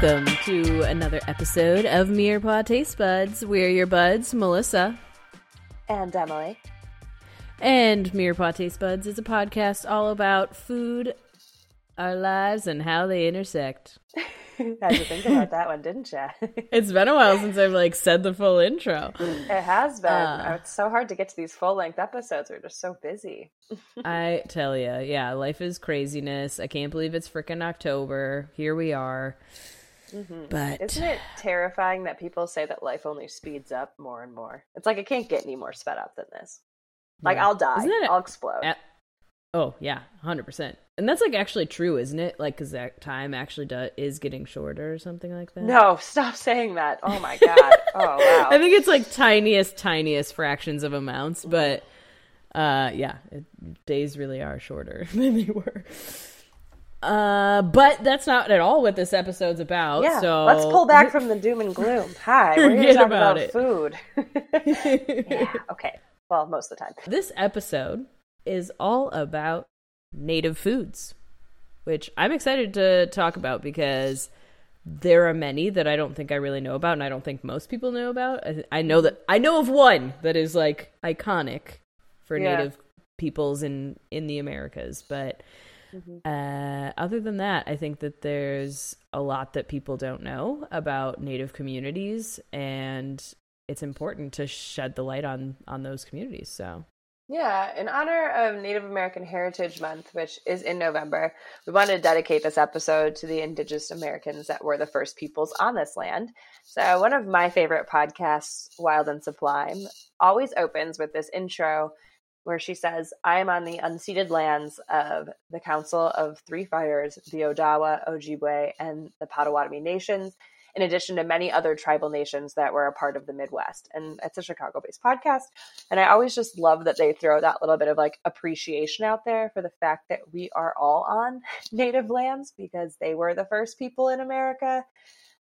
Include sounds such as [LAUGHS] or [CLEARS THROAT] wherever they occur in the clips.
Welcome to another episode of Mirepoix Taste Buds. We're your buds, Melissa. And Emily. And Mirepoix Taste Buds is a podcast all about food, our lives, and how they intersect. [LAUGHS] Had to think about that one, didn't you? [LAUGHS] it's been a while since I've like said the full intro. It has been. Uh, it's so hard to get to these full length episodes. We're just so busy. [LAUGHS] I tell you, yeah, life is craziness. I can't believe it's freaking October. Here we are. Mm-hmm. But isn't it terrifying that people say that life only speeds up more and more? It's like it can't get any more sped up than this. Like yeah. I'll die. I'll explode. At- Oh yeah, hundred percent. And that's like actually true, isn't it? Like, because that time actually does, is getting shorter or something like that. No, stop saying that. Oh my god. [LAUGHS] oh wow. I think it's like tiniest, tiniest fractions of amounts, but uh, yeah, it, days really are shorter [LAUGHS] than they were. Uh, but that's not at all what this episode's about. Yeah, so let's pull back [LAUGHS] from the doom and gloom. Hi, we're here to talk about, about food. [LAUGHS] [LAUGHS] yeah, okay. Well, most of the time. This episode is all about native foods, which I'm excited to talk about because there are many that I don't think I really know about, and I don't think most people know about. I, I know that I know of one that is like iconic for yeah. native peoples in in the Americas, but mm-hmm. uh, other than that, I think that there's a lot that people don't know about native communities, and it's important to shed the light on on those communities. So yeah, in honor of Native American Heritage Month, which is in November, we wanted to dedicate this episode to the Indigenous Americans that were the first peoples on this land. So, one of my favorite podcasts, Wild and Sublime, always opens with this intro where she says, I am on the unceded lands of the Council of Three Fires, the Odawa, Ojibwe, and the Potawatomi nations in addition to many other tribal nations that were a part of the Midwest. And it's a Chicago based podcast. And I always just love that they throw that little bit of like appreciation out there for the fact that we are all on [LAUGHS] native lands because they were the first people in America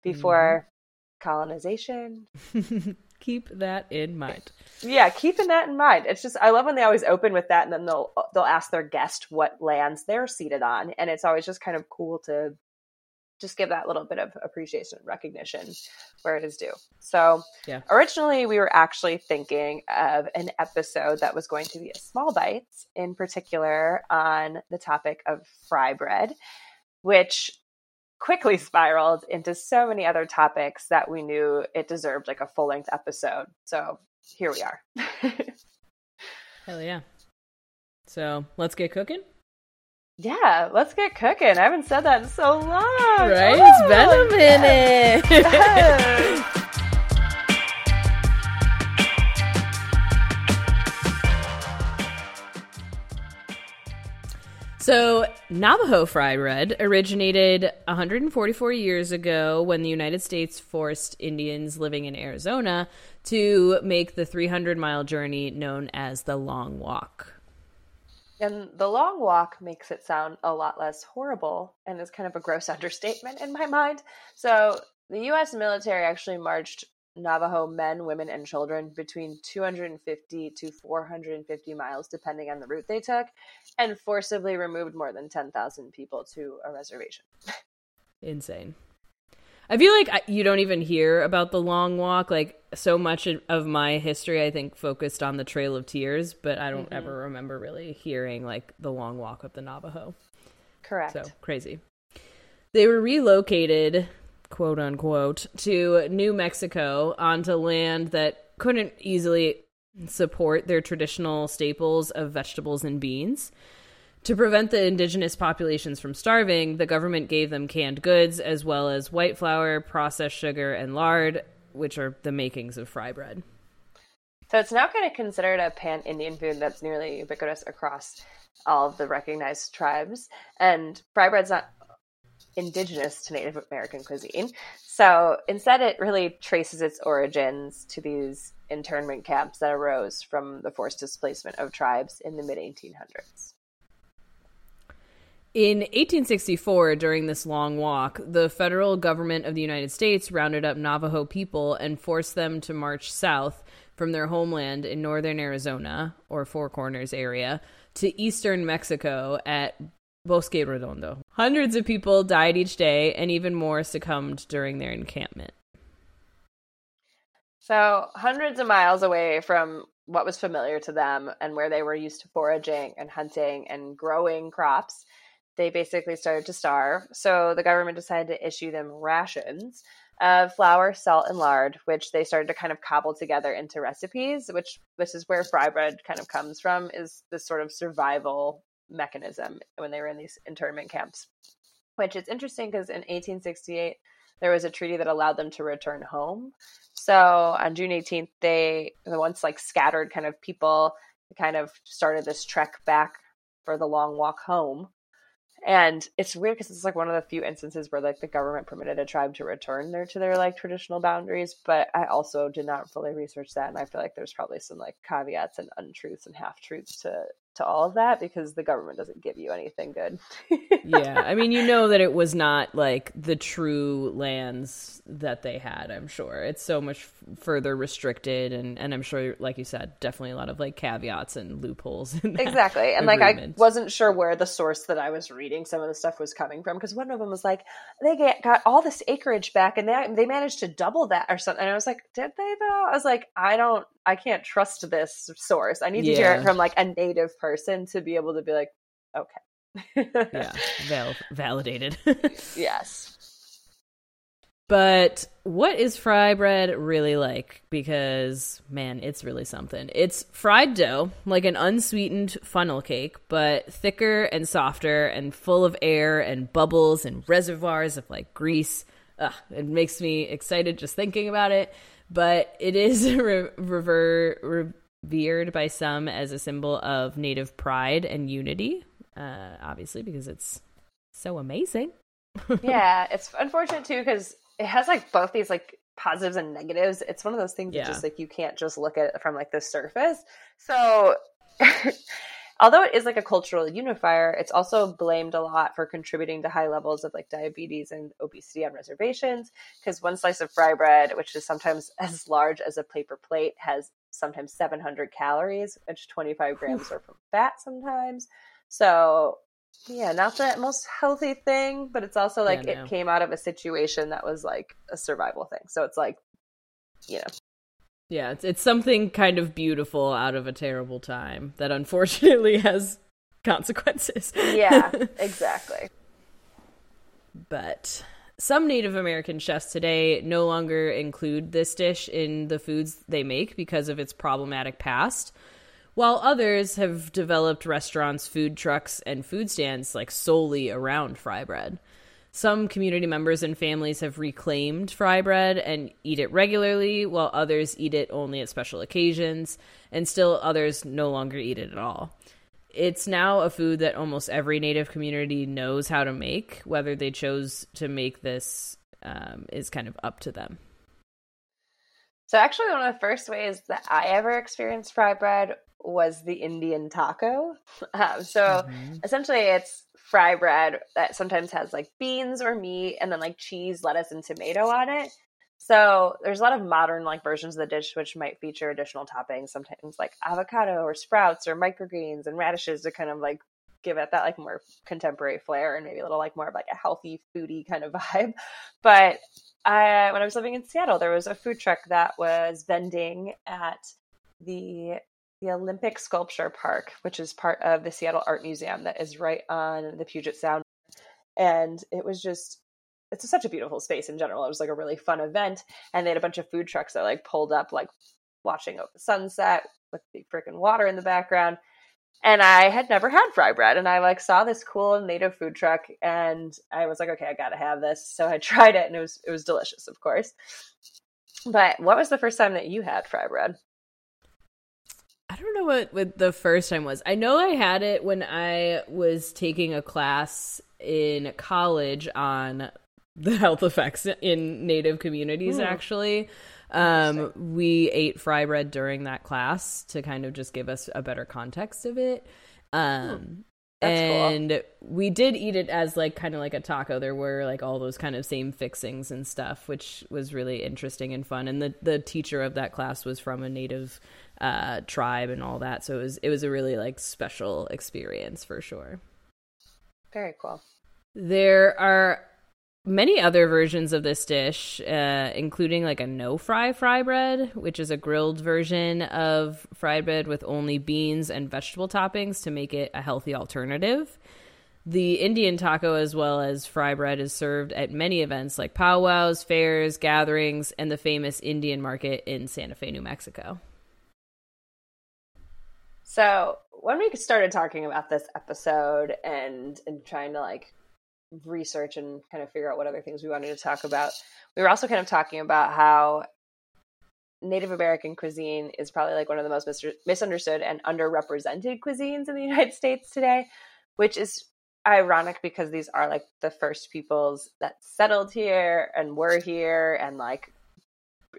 before mm-hmm. colonization. [LAUGHS] keep that in mind. Yeah, keeping that in mind. It's just I love when they always open with that and then they'll they'll ask their guest what lands they're seated on and it's always just kind of cool to just give that little bit of appreciation and recognition where it is due. So, yeah. originally, we were actually thinking of an episode that was going to be a small bites, in particular on the topic of fry bread, which quickly spiraled into so many other topics that we knew it deserved like a full length episode. So, here we are. [LAUGHS] Hell yeah. So, let's get cooking. Yeah, let's get cooking. I haven't said that in so long. Right? Oh, it's been a minute. [LAUGHS] [LAUGHS] Yes. So, Navajo fry bread originated 144 years ago when the United States forced Indians living in Arizona to make the 300 mile journey known as the Long Walk. And the long walk makes it sound a lot less horrible and is kind of a gross [LAUGHS] understatement in my mind. So, the US military actually marched Navajo men, women, and children between 250 to 450 miles, depending on the route they took, and forcibly removed more than 10,000 people to a reservation. Insane. I feel like you don't even hear about the long walk. Like so much of my history, I think focused on the Trail of Tears, but I don't mm-hmm. ever remember really hearing like the long walk of the Navajo. Correct. So crazy. They were relocated, quote unquote, to New Mexico onto land that couldn't easily support their traditional staples of vegetables and beans. To prevent the indigenous populations from starving, the government gave them canned goods as well as white flour, processed sugar, and lard, which are the makings of fry bread. So it's now kind of considered a pan Indian food that's nearly ubiquitous across all of the recognized tribes. And fry bread's not indigenous to Native American cuisine. So instead, it really traces its origins to these internment camps that arose from the forced displacement of tribes in the mid 1800s. In 1864, during this long walk, the federal government of the United States rounded up Navajo people and forced them to march south from their homeland in northern Arizona, or Four Corners area, to eastern Mexico at Bosque Redondo. Hundreds of people died each day, and even more succumbed during their encampment. So, hundreds of miles away from what was familiar to them and where they were used to foraging and hunting and growing crops, they basically started to starve. So, the government decided to issue them rations of flour, salt, and lard, which they started to kind of cobble together into recipes, which this is where fry bread kind of comes from, is this sort of survival mechanism when they were in these internment camps. Which is interesting because in 1868, there was a treaty that allowed them to return home. So on June 18th, they, the once like scattered kind of people, kind of started this trek back for the long walk home. And it's weird because it's like one of the few instances where like the government permitted a tribe to return there to their like traditional boundaries. But I also did not fully research that, and I feel like there's probably some like caveats and untruths and half truths to to all of that because the government doesn't give you anything good. [LAUGHS] yeah, I mean, you know that it was not like the true lands that they had. I'm sure it's so much f- further restricted, and and I'm sure, like you said, definitely a lot of like caveats and loopholes. exactly, and agreement. like I wasn't sure where the source that I was reading some of the stuff was coming from because one of them was like they get got all this acreage back and they they managed to double that or something. And I was like, did they though? I was like, I don't I can't trust this source. I need to yeah. hear it from like a native person to be able to be like, okay. yeah, [LAUGHS] val- validated. yes. But what is fry bread really like? Because, man, it's really something. It's fried dough, like an unsweetened funnel cake, but thicker and softer and full of air and bubbles and reservoirs of like grease. Ugh, it makes me excited just thinking about it but it is [LAUGHS] re- rever- revered by some as a symbol of native pride and unity. Uh, obviously, because it's so amazing. [LAUGHS] yeah, it's unfortunate too because it has like both these like positives and negatives. It's one of those things yeah. that just like you can't just look at it from like the surface. So [LAUGHS] although it is like a cultural unifier, it's also blamed a lot for contributing to high levels of like diabetes and obesity on reservations. Because one slice of fry bread, which is sometimes [LAUGHS] as large as a paper plate, has sometimes 700 calories, which 25 hmm. grams are from fat sometimes. So, yeah, not the most healthy thing, but it's also like yeah, no. it came out of a situation that was like a survival thing. So it's like, you know, yeah, it's it's something kind of beautiful out of a terrible time that unfortunately [LAUGHS] has consequences. yeah, [LAUGHS] exactly. But some Native American chefs today no longer include this dish in the foods they make because of its problematic past, while others have developed restaurants, food trucks, and food stands like solely around fry bread. Some community members and families have reclaimed fry bread and eat it regularly, while others eat it only at special occasions, and still others no longer eat it at all. It's now a food that almost every Native community knows how to make. Whether they chose to make this um, is kind of up to them. So, actually, one of the first ways that I ever experienced fry bread was the Indian taco. [LAUGHS] Um, so, mm-hmm. essentially, it's fry bread that sometimes has like beans or meat and then like cheese, lettuce, and tomato on it. So there's a lot of modern like versions of the dish which might feature additional toppings, sometimes like avocado or sprouts or microgreens and radishes to kind of like give it that like more contemporary flair and maybe a little like more of like a healthy foodie kind of [LAUGHS] vibe. But I, when I was living in Seattle, there was a food truck that was vending at the the Olympic Sculpture Park, which is part of the Seattle Art Museum that is right on the Puget Sound. And it was just it's such a beautiful space in general. It was like a really fun event. And they had a bunch of food trucks that like pulled up, like watching the sunset with the freaking water in the background. And I had never had fry bread. And I like saw this cool native food truck and I was like, okay, I gotta have this. So I [LAUGHS] tried it and it was it was delicious, of course. But what was the first time that you had fry bread? I don't know what, what the first time was. I know I had it when I was taking a class in college on the [LAUGHS] health effects in native communities, Ooh. actually. Um, we ate fry bread during that class to kind of just give us a better context of it. Um, and cool. we did eat it as like kind of like a taco. There were like all those kind of same fixings and stuff, which was really interesting and fun. And the the teacher of that class was from a native uh, tribe and all that. So it was it was a really like special experience for sure. Very cool. There are many other versions of this dish, uh, including like a no fry fry bread, which is a grilled version of fried bread with only beans and vegetable toppings to make it a healthy alternative. The Indian taco, as well as fry bread, is served at many events like powwows, fairs, gatherings, and the famous Indian market in Santa Fe, New Mexico. So, when we started talking about this episode and and trying to like research and kind of figure out what other things we wanted to talk about, we were also kind of talking about how Native American cuisine is probably like one of the most mis- misunderstood and underrepresented cuisines in the [LAUGHS] United States today, which is ironic because these are like the first peoples that settled here and were here and like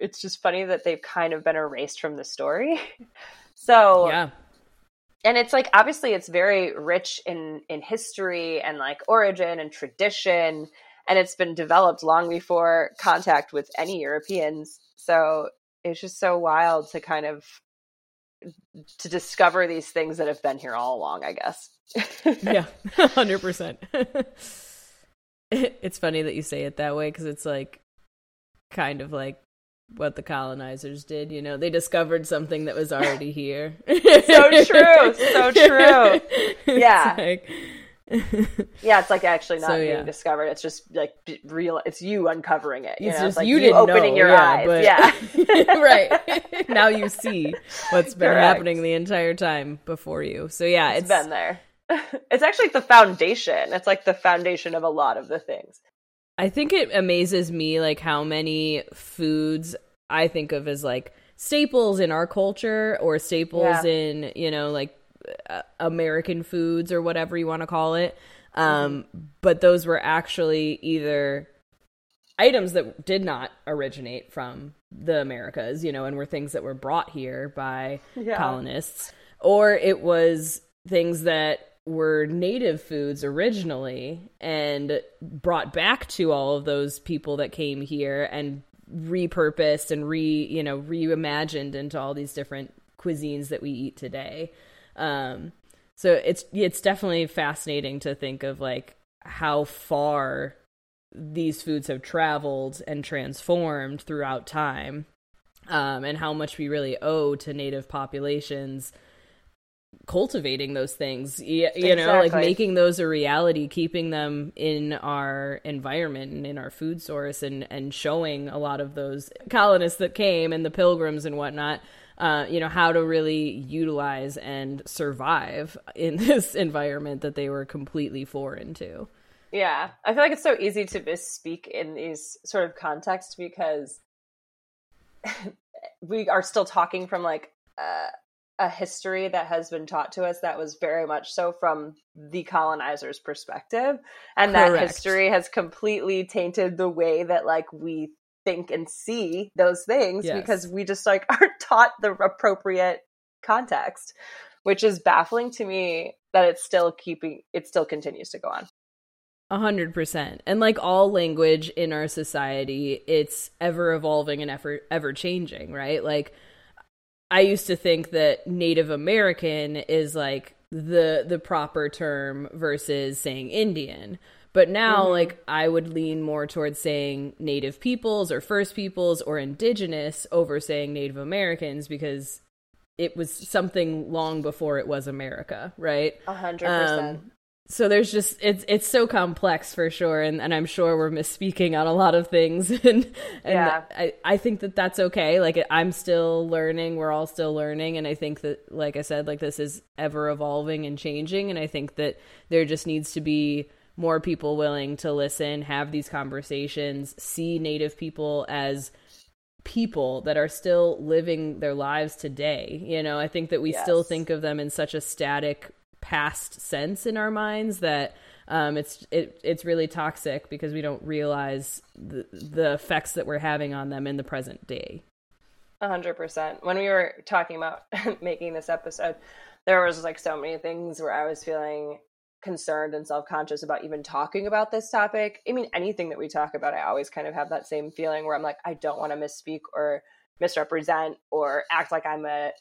it's just funny that they've kind of been erased from the story. [LAUGHS] so Yeah. And it's like obviously it's very rich in in history and like origin and tradition and it's been developed long before contact with any Europeans. So it's just so wild to kind of to discover these things that have been here all along, I guess. yeah, [LAUGHS] [LAUGHS] hundred percent. [LAUGHS] It's funny that you say it that way because it's like kind of like what the colonizers did. You know, they discovered something that was already [LAUGHS] here. so true, so [LAUGHS] true. Yeah, like... [LAUGHS] yeah. It's like actually not So, being discovered. It's just like real. It's you uncovering it. You It's know, just it's like you you, opening know, your yeah, eyes. but- Yeah, right now you see what's been Correct. happening the entire time before you. So yeah, it's it's been there. it's actually the foundation. It's like the foundation of a lot of the things. I think it amazes me like how many foods I think of as like staples in our culture or staples Yeah. in, you know, like uh, American foods or whatever you want to call it. Um but those were actually either items that did not originate from the Americas, you know, and were things that were brought here by Yeah. colonists, or it was things that were native foods originally and brought back to all of those people that came here and repurposed and re you know reimagined into all these different cuisines that we eat today. Um so it's it's definitely fascinating to think of like how far these foods have traveled and transformed throughout time um, and how much we really owe to native populations cultivating those things you, you know like making those a reality keeping them in our environment and in our food source and and showing a lot of those colonists that came and the pilgrims and whatnot uh, you know how to really utilize and survive in [LAUGHS] this environment that they were completely foreign to. Yeah, I feel like it's so easy to misspeak in these sort of contexts because [LAUGHS] we are still talking from like uh, a history that has been taught to us that was very much so from the colonizer's perspective, and that history has completely tainted the way that like we think and see those things Yes. because we just like [LAUGHS] aren't taught the appropriate context, which is baffling to me that it's still keeping it still continues to go on. A hundred percent. And like all language in our society, it's ever evolving and ever ever changing, right? Like I used to think that Native American is like the the proper term versus saying Indian. But now Mhm. like I would lean more towards saying native peoples or first peoples or indigenous over saying Native Americans because it was something long before it was America, right? A hundred percent. So there's just it's it's so complex for sure, and, and I'm sure we're misspeaking on a lot of things, [LAUGHS] and and Yeah. I I think that that's okay. Like I'm still learning, we're all still learning, and I think that like I said, like this is ever evolving and changing, and I think that there just needs to be more people willing to listen, have these conversations, see Native people as people that are still living their lives today. You know, I think that we still think of them in such a static past sense in our minds that um, it's it, it's really toxic because we don't realize the, the effects that we're having on them in the present day. A hundred percent. When we were talking about [LAUGHS] making this episode, there was like so many things where I was feeling concerned and self-conscious about even talking about this topic. I mean, anything that we talk about, I always kind of have that same feeling where I'm like, I don't want to misspeak or misrepresent or act like I'm a,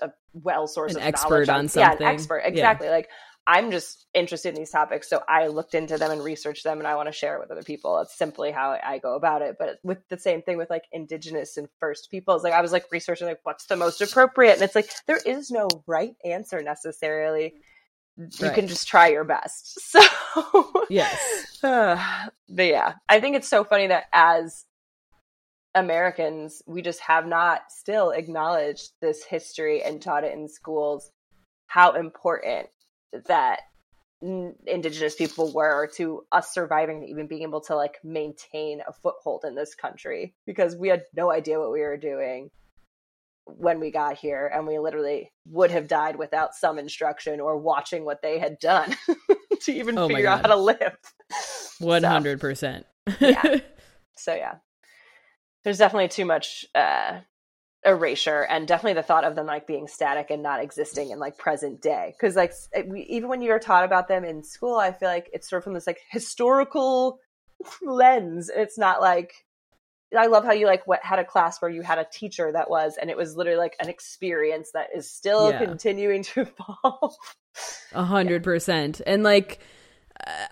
a well source An of expert on Yeah, something. an expert. Yeah. Exactly. Like I'm just interested in these topics, so I looked into them and researched them, and I want to share it with other people. That's simply how I go about it. But with the same thing with like indigenous and first peoples, like I was like researching like what's the most appropriate, and it's like there is no right answer necessarily. You can just try your best. [LAUGHS] So Yes. [SIGHS] but yeah, I think it's so funny that as Americans, we just have not still acknowledged this history and taught it in schools how important that indigenous people were to us surviving and even being able to like maintain a foothold in this country because we had no idea what we were doing when we got here and we literally would have died without some instruction or watching what they had done [LAUGHS] to even Oh figure out how to live. One hundred percent. Yeah. [LAUGHS] So yeah, there's definitely too much uh, erasure, and definitely the thought of them like being static and not existing in like present day. Because like it- we, even when you're taught about them in school, I feel like it's sort of from this like historical [LAUGHS] lens. It's not like I love how you like what had a class where you had a teacher that was, and it was literally like an experience that is still Yeah. continuing to [LAUGHS] evolve. A hundred percent. And like,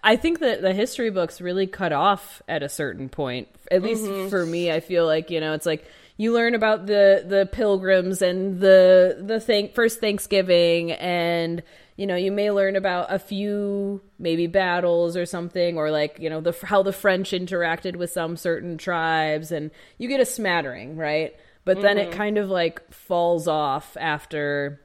I think that the history books really cut off at a certain point. At least mm-hmm. for me, I feel like you know, it's like you learn about the the pilgrims and the the thank first Thanksgiving, and you know, you may learn about a few maybe battles or something, or like you know the how the French interacted with some certain tribes, and you get a smattering, right? But then it mm-hmm. kind of like falls off after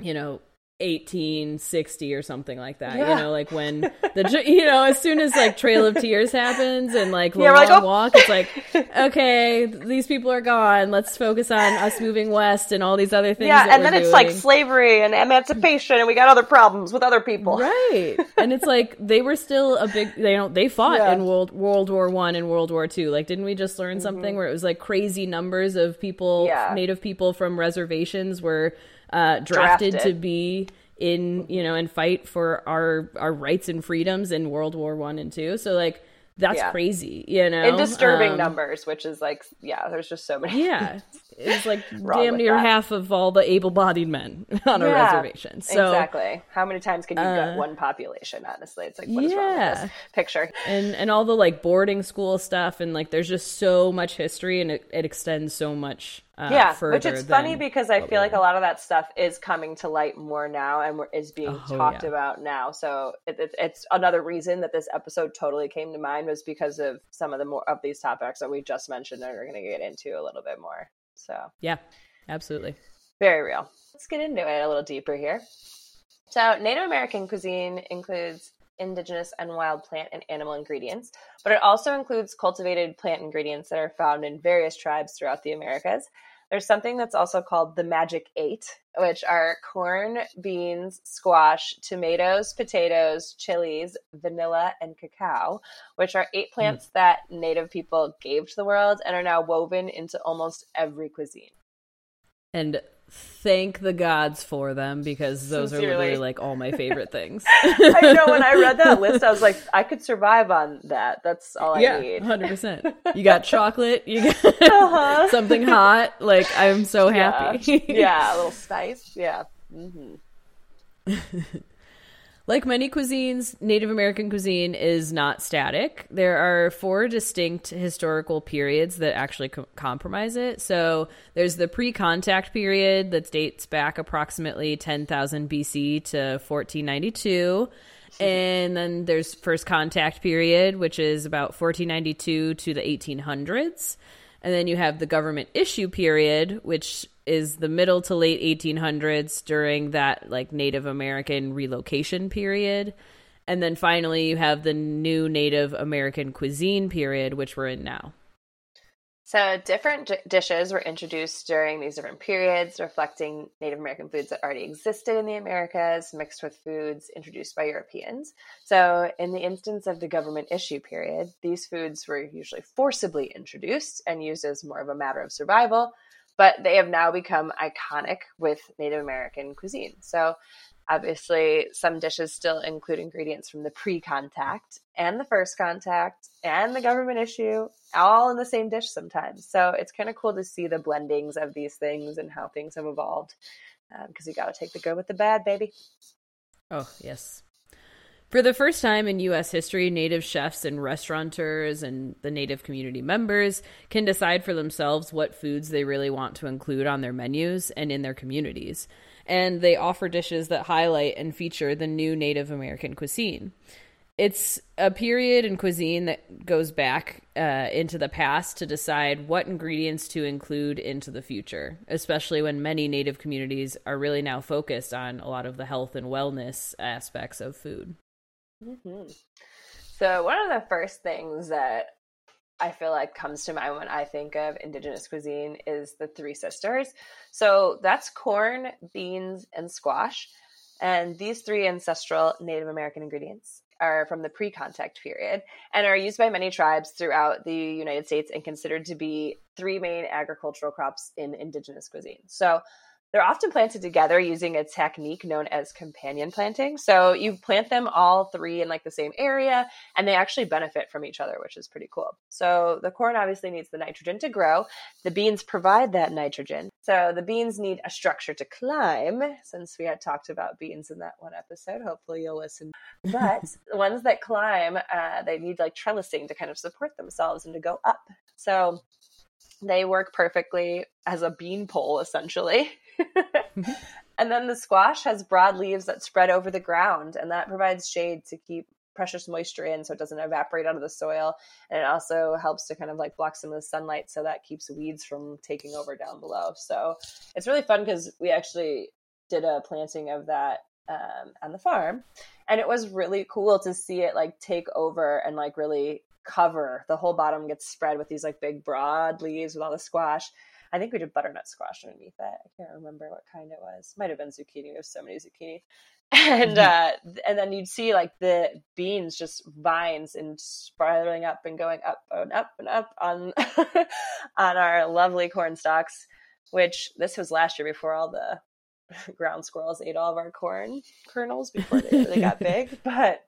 you know 1860 or something like that Yeah. you know like when the you know as soon as like trail of tears happens and like Yeah, long like, oh. walk it's like okay these people are gone let's focus on us moving west and all these other things yeah, and then it's like slavery and emancipation, and we got other problems with other people. right and it's like they were still a big they don't they fought Yeah. in world world war one and world war two like didn't we just learn something Mm-hmm. where it was like crazy numbers of people Yeah. native people from reservations were uh drafted, Drafted. to be in you know and fight for our our rights and freedoms in world war one and two so like that's Yeah. crazy you know in disturbing Um, numbers, which is like, yeah, there's just so many. yeah [LAUGHS] it's like damn near that. half of all the able-bodied men [LAUGHS] on a reservation so exactly. How many times can you uh, gut one population? Honestly, it's like what is wrong with this picture? and and all the like boarding school stuff and like there's just so much history and it, it extends so much uh, yeah, which it's funny because I feel like a lot of that stuff is coming to light more now and is being Oh, talked yeah. about now. So it, it, it's another reason that this episode totally came to mind was because of some of the more of these topics that we just mentioned that we're going to get into a little bit more. So yeah absolutely Very real. Let's get into it a little deeper here. So, Native American cuisine includes indigenous and wild plant and animal ingredients, but it also includes cultivated plant ingredients that are found in various tribes throughout the Americas. There's something that's also called the Magic Eight, which are corn, beans, squash, tomatoes, potatoes, chilies, vanilla, and cacao, which are eight hmm. plants that Native people gave to the world and are now woven into almost every cuisine. and thank the gods for them because those are literally like all my favorite things [LAUGHS] I know when I read that [LAUGHS] list, I was like, I could survive on that. That's all I yeah need. 100% you got [LAUGHS] chocolate you got Uh-huh. something hot like i'm so happy yeah, a little spice. Yeah. hmm Like many cuisines, Native American cuisine is not static. There are four distinct historical periods that actually co- compromise it. So there's the pre contact period that dates back approximately 10,000 BC to 1492. And then there's first contact period, which is about 1492 to the 1800s. And then you have the government issue period, which is the middle to late 1800s during that like Native American relocation period. And then finally, you have the new Native American cuisine period, which we're in now. So different d- dishes were introduced during these different periods, reflecting Native American foods that already existed in the Americas, mixed with foods introduced by Europeans. So, in the instance of the government issue period, these foods were usually forcibly introduced and used as more of a matter of survival, but they have now become iconic with Native American cuisine. So, obviously, some dishes still include ingredients from the pre contact and the first contact and the government issue all in the same dish sometimes. So, it's kind of cool to see the blendings of these things and how things have evolved um, because you got to take the good with the bad, baby. Oh, yes. For the first time in U.S. history, Native chefs and restaurateurs and the Native community members can decide for themselves what foods they really want to include on their menus and in their communities. And they offer dishes that highlight and feature the new Native American cuisine. It's a period in cuisine that goes back uh, into the past to decide what ingredients to include into the future, especially when many Native communities are really now focused on a lot of the health and wellness aspects of food. Mm-hmm. So, one of the first things that I feel like comes to mind when I think of indigenous cuisine is the three sisters. So, that's corn, beans, and squash. And these three ancestral Native American ingredients are from the pre contact period and are used by many tribes throughout the United States and considered to be three main agricultural crops in indigenous cuisine. So, they're often planted together using a technique known as companion planting. So you plant them all three in like the same area and they actually benefit from each other, which is pretty cool. So the corn obviously needs the nitrogen to grow. The beans provide that nitrogen. So the beans need a structure to climb, since we had talked about beans in that one episode. Hopefully you'll listen. But [LAUGHS] the ones that climb, uh, they need like trellising to kind of support themselves and to go up. So they work perfectly as a bean pole, essentially. Mm-hmm. [LAUGHS] and then the squash has broad leaves that spread over the ground, and that provides shade to keep precious moisture in so it doesn't evaporate out of the soil. And it also helps to kind of like block some of the sunlight so that keeps weeds from taking over down below. So it's really fun because we actually did a planting of that um, on the farm. And it was really cool to see it like take over and like really cover the whole bottom gets spread with these like big broad leaves with all the squash I think we did butternut squash underneath it. I can't remember what kind it was. Might have been zucchini. There's so many zucchini. [LAUGHS] And mm-hmm. uh, and then you'd see like the beans just vines and spiraling up and going up and up and up on [LAUGHS] on our lovely corn stalks. Which this was last year before all the [LAUGHS] ground squirrels ate all of our corn kernels before they really got big. But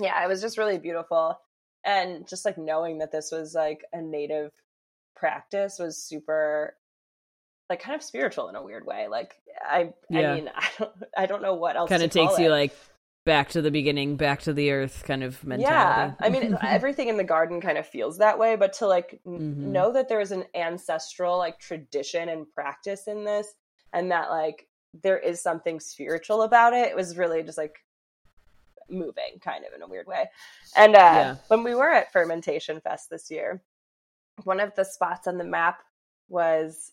yeah, it was just really beautiful. And just like knowing that this was like a native practice was super like kind of spiritual in a weird way. Like I yeah. I mean [LAUGHS] I don't I don't know what else kind of takes you like back to the beginning, back to the earth kind of mentality. Yeah. I mean [LAUGHS] everything in the garden kind of feels that way, but to like mm-hmm. know that there's an ancestral like tradition and practice in this and that like there is something spiritual about it, it was really just like moving kind of in a weird way. And uh yeah. when we were at Fermentation Fest this year, one of the spots on the map was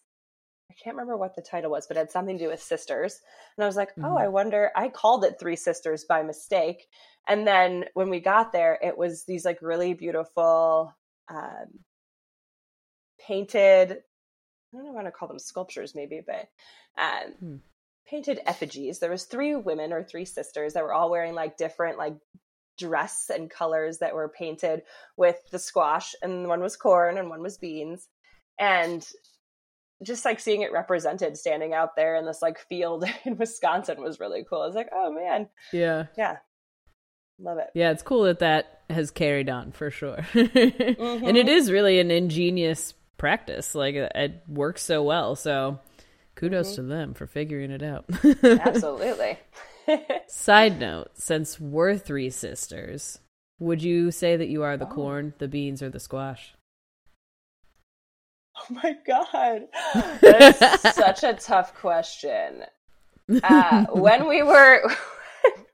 I can't remember what the title was, but it had something to do with sisters. And I was like, mm-hmm. oh, I wonder. I called it Three Sisters by mistake. And then when we got there, it was these like really beautiful um, painted, I don't know want to call them sculptures, maybe, but um, hmm. painted effigies. There was three women or three sisters that were all wearing like different like dress and colors that were painted with the squash and one was corn and one was beans and just like seeing it represented standing out there in this like field [LAUGHS] in Wisconsin was really cool. I was like, oh man. Yeah. Yeah. Love it. Yeah, it's cool that that has carried on for sure. [LAUGHS] mm-hmm. And it is really an ingenious practice. Like it works so well. So kudos mm-hmm. to them for figuring it out. [LAUGHS] Absolutely. Side note, since we're three sisters, would you say that you are the oh. corn, the beans, or the squash? Oh my god. [LAUGHS] That's such a tough question. Uh, when we were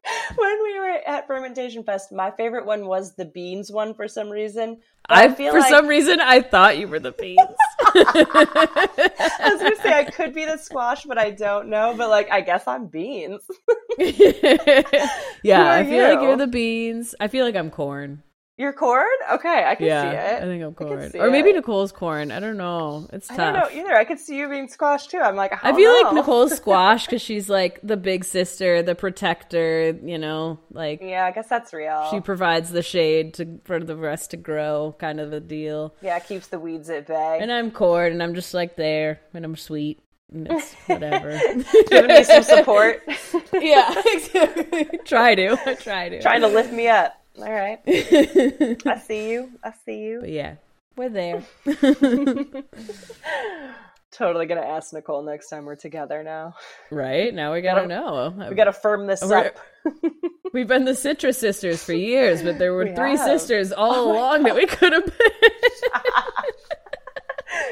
[LAUGHS] when we were at Fermentation Fest, my favorite one was the beans one for some reason. I, I feel for like... some reason I thought you were the beans. [LAUGHS] I was gonna say I could be the squash, but I don't know. But like, I guess I'm beans. [LAUGHS] yeah, I feel you? like you're the beans. I feel like I'm corn. You're corn? Okay, I can yeah, see it. I think I'm corn. Or maybe it. Nicole's corn. I don't know. It's tough. I don't know either. I could see you being squash too. I'm like, I, I feel know. like Nicole's [LAUGHS] squash because she's like the big sister, the protector, you know, like Yeah, I guess that's real. She provides the shade to for the rest to grow, kind of a deal. Yeah, keeps the weeds at bay. And I'm corn and I'm just like there and I'm sweet. And it's [LAUGHS] whatever. Giving me some support. [LAUGHS] yeah, try to. I try to. Trying to lift me up. All right. [LAUGHS] I see you. I see you. But yeah, we're there. [LAUGHS] [LAUGHS] totally gonna ask Nicole next time we're together now. Right? Now we gotta know. We gotta firm this We're- up. We've been the Citrus sisters for years, but there were We three have. sisters all Oh along that we could have been.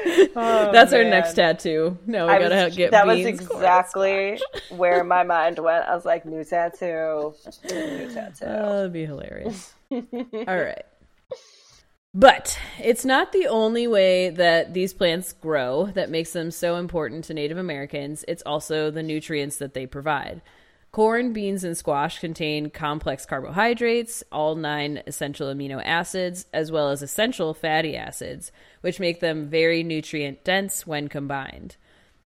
[LAUGHS] Oh, That's our next tattoo. Now we I gotta was- get that was exactly where my [LAUGHS] mind went. I was like, new tattoo, new tattoo. Oh, that'd be hilarious. [LAUGHS] All right. But it's not the only way that these plants grow that makes them so important to Native Americans. It's also the nutrients that they provide. Corn, beans, and squash contain complex carbohydrates, all nine essential amino acids, as well as essential fatty acids, which make them very nutrient dense when combined.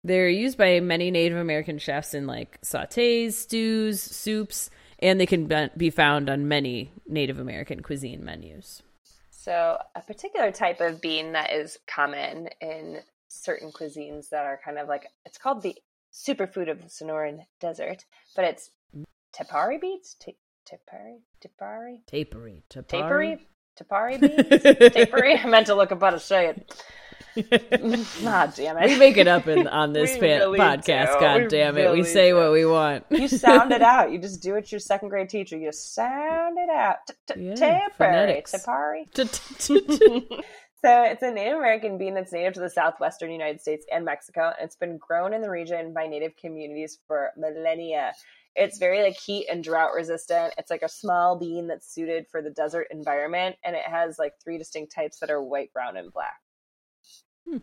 They're used by many Native American chefs in like sautés, stews, soups, and they can be- found on many Native American cuisine menus. So, a particular type of bean that is common in certain cuisines that are kind of like it's called the superfood of the Sonoran Desert, but it's mm. tapari beans. Ta- tapari, tapari, tapari, tapari. Tapari [LAUGHS] beans. tapari. [LAUGHS] I meant to look up how to say it. [LAUGHS] Ah, damn it. we make it up in, on this really podcast. do. God We damn it, we say do. what we want. You sound it out. You just do what your second grade teacher. You just sound it out. Tapari, tapari. So it's a Native American bean that's native to the southwestern United States and Mexico. And it's been grown in the region by native communities for millennia. It's very like heat and drought resistant. It's like a small bean that's suited for the desert environment, and it has like three distinct types that are white, brown, and black. Hmm.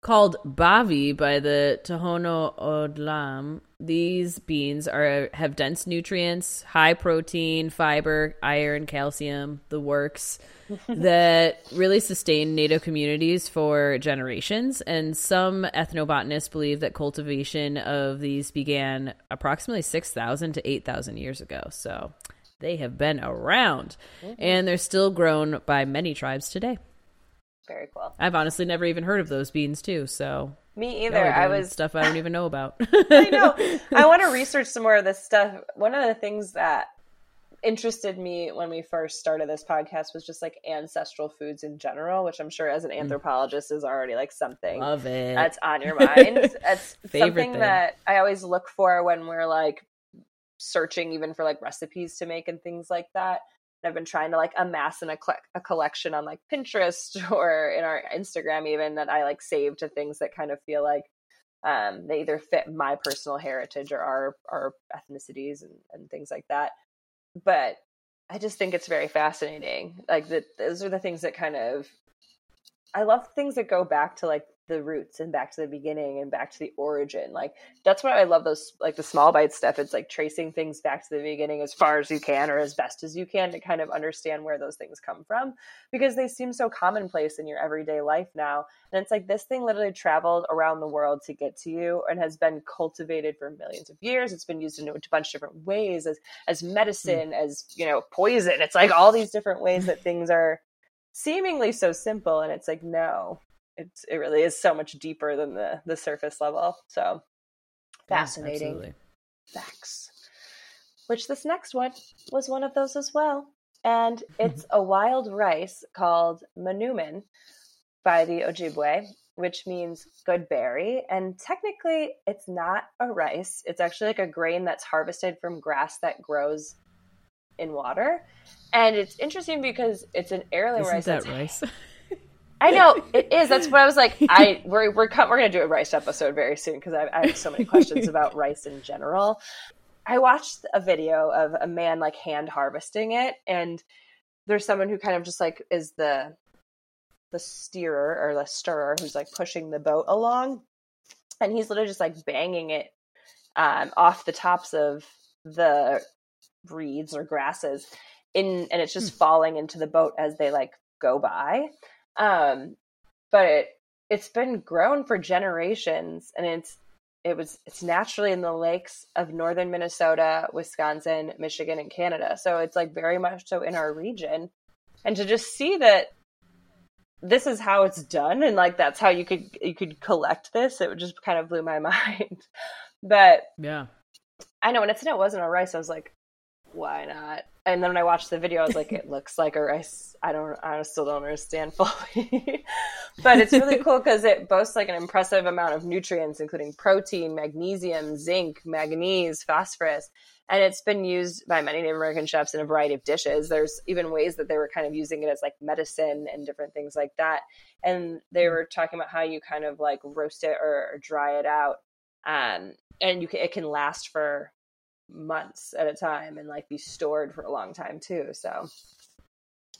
Called bavi by the Tohono O'odham, these beans are have dense nutrients, high protein, fiber, iron, calcium, the works [LAUGHS] that really sustain native communities for generations. And some ethnobotanists believe that cultivation of these began approximately 6,000 to 8,000 years ago. So they have been around mm-hmm. and they're still grown by many tribes today. Very cool. I've honestly never even heard of those beans too. So Me either. I was stuff I don't even know about. [LAUGHS] I know. I [LAUGHS] want to research some more of this stuff. One of the things that interested me when we first started this podcast was just like ancestral foods in general, which I'm sure as an anthropologist is already like something Mm. Love it. that's on your mind. [LAUGHS] That's something thing. that I always look for when we're like searching even for like recipes to make and things like that. I've been trying to like amass in a, a collection on like Pinterest [LAUGHS] or in our Instagram even that I like save to things that kind of feel like um, they either fit my personal heritage or our our ethnicities and, and things like that. But I just think it's very fascinating. Like that, those are the things that kind of I love things that go back to like the roots and back to the beginning and back to the origin. Like that's why I love those like the small bite stuff. It's like tracing things back to the beginning as far as you can or as best as you can to kind of understand where those things come from because they seem so commonplace in your everyday life now. And it's like this thing literally traveled around the world to get to you and has been cultivated for millions of years. It's been used in a bunch of different ways as as mm. medicine, as you know, poison. It's like all these different ways that things are seemingly so simple and it's like no it's it really is so much deeper than the the surface level so fascinating absolutely. facts which this next one was one of those as well and it's mm-hmm. a wild rice called manoomin by the ojibwe which means good berry and technically it's not a rice it's actually like a grain that's harvested from grass that grows in water and it's interesting because it's an heirloom Isn't rice that [LAUGHS] rice? I know it is. That's what I was like. I [LAUGHS] we're we're we're gonna do a rice episode very soon because I, I have so many questions about [LAUGHS] rice in general. I watched a video of a man like hand harvesting it, and there's someone who kind of just like is the the steerer or the stirrer who's like pushing the boat along, and he's literally just like banging it um, off the tops of the reeds or grasses in, and it's just falling into the boat as they like go by um but it it's been grown for generations and it's it was it's naturally in the lakes of northern minnesota wisconsin michigan and canada. So it's like very much so in our region. And to just see that this is how it's done and like that's how you could you could collect this it just kind of blew my [LAUGHS] mind. But Yeah. I know when it said it wasn't a rice, I was like, why not? And then when I watched the video, I was like, it [LAUGHS] looks like a rice. I don't, I still don't understand [LAUGHS] fully. but it's really cool because it boasts like an impressive amount of nutrients, including protein, magnesium, zinc, manganese, phosphorus. And it's been used by many Native American chefs in a variety of dishes. There's even ways that they were kind of using it as like medicine and different things like that. And they were talking about how you kind of like roast it or, or dry it out. Um, and you can, it can last for months at a time and like be stored for a long time too. So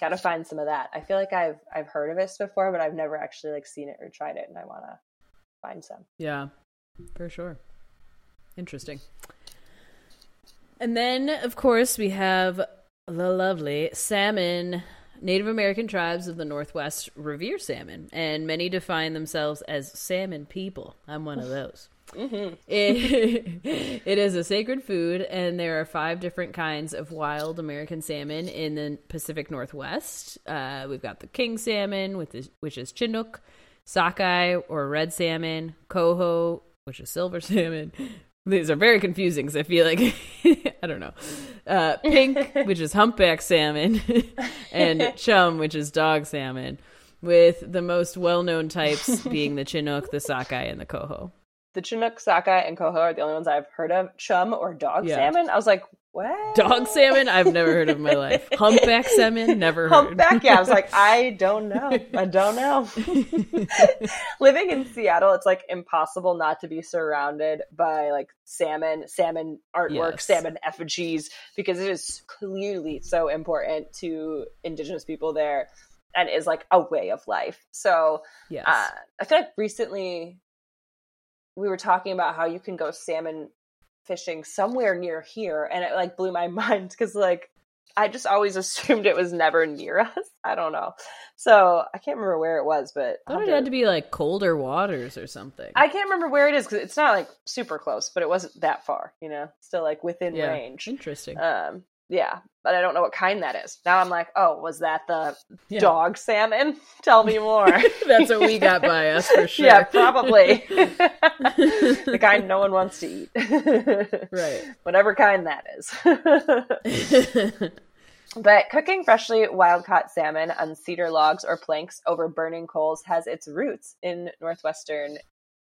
got to find some of that. I feel like I've I've heard of this before, but I've never actually like seen it or tried it, and I want to find some. Yeah, for sure. Interesting. And then, of course, we have the lovely salmon. Native American tribes of the Northwest revere salmon, and many define themselves as salmon people. I'm one of [LAUGHS] those. Mm-hmm. It, [LAUGHS] it is a sacred food, and there are five different kinds of wild American salmon in the Pacific Northwest. Uh, we've got the king salmon, which is, which is Chinook, sockeye or red salmon, coho, which is silver [LAUGHS] salmon. These are very confusing because I feel like [LAUGHS] I don't know. Uh, pink, which is humpback salmon, and chum, which is dog salmon, with the most well-known types being the Chinook, the sockeye, and the coho the Chinook, sockeye, and coho are the only ones I've heard of. Chum or dog yeah. salmon? I was like, what? Dog salmon? I've never heard of in my [LAUGHS] life. Humpback salmon? Never heard. Humpback? Yeah, I was like, I don't know. I [LAUGHS] don't know. [LAUGHS] Living in Seattle, it's like impossible not to be surrounded by like salmon, salmon artwork, yes. salmon effigies, because it is clearly so important to Indigenous people there and is like a way of life. So yes. Uh, I feel like recently we were talking about how you can go salmon fishing somewhere near here and it like blew my [LAUGHS] mind because like I just always [LAUGHS] assumed it was never near us. I don't know. So I can't remember where it was, but I thought it had to be like colder waters or something. I can't remember where it is because it's not like super close, but it wasn't that far. You know, still like within yeah. range. Interesting. Um, yeah, but I don't know what kind that is. Now I'm like, oh, was that the yeah. dog salmon? [LAUGHS] Tell me more. [LAUGHS] That's what we got by us for [LAUGHS] sure. Yeah, probably. the kind no one wants to eat. right. Whatever kind that is. but cooking freshly wild caught salmon on cedar logs or planks over burning coals has its roots in Northwestern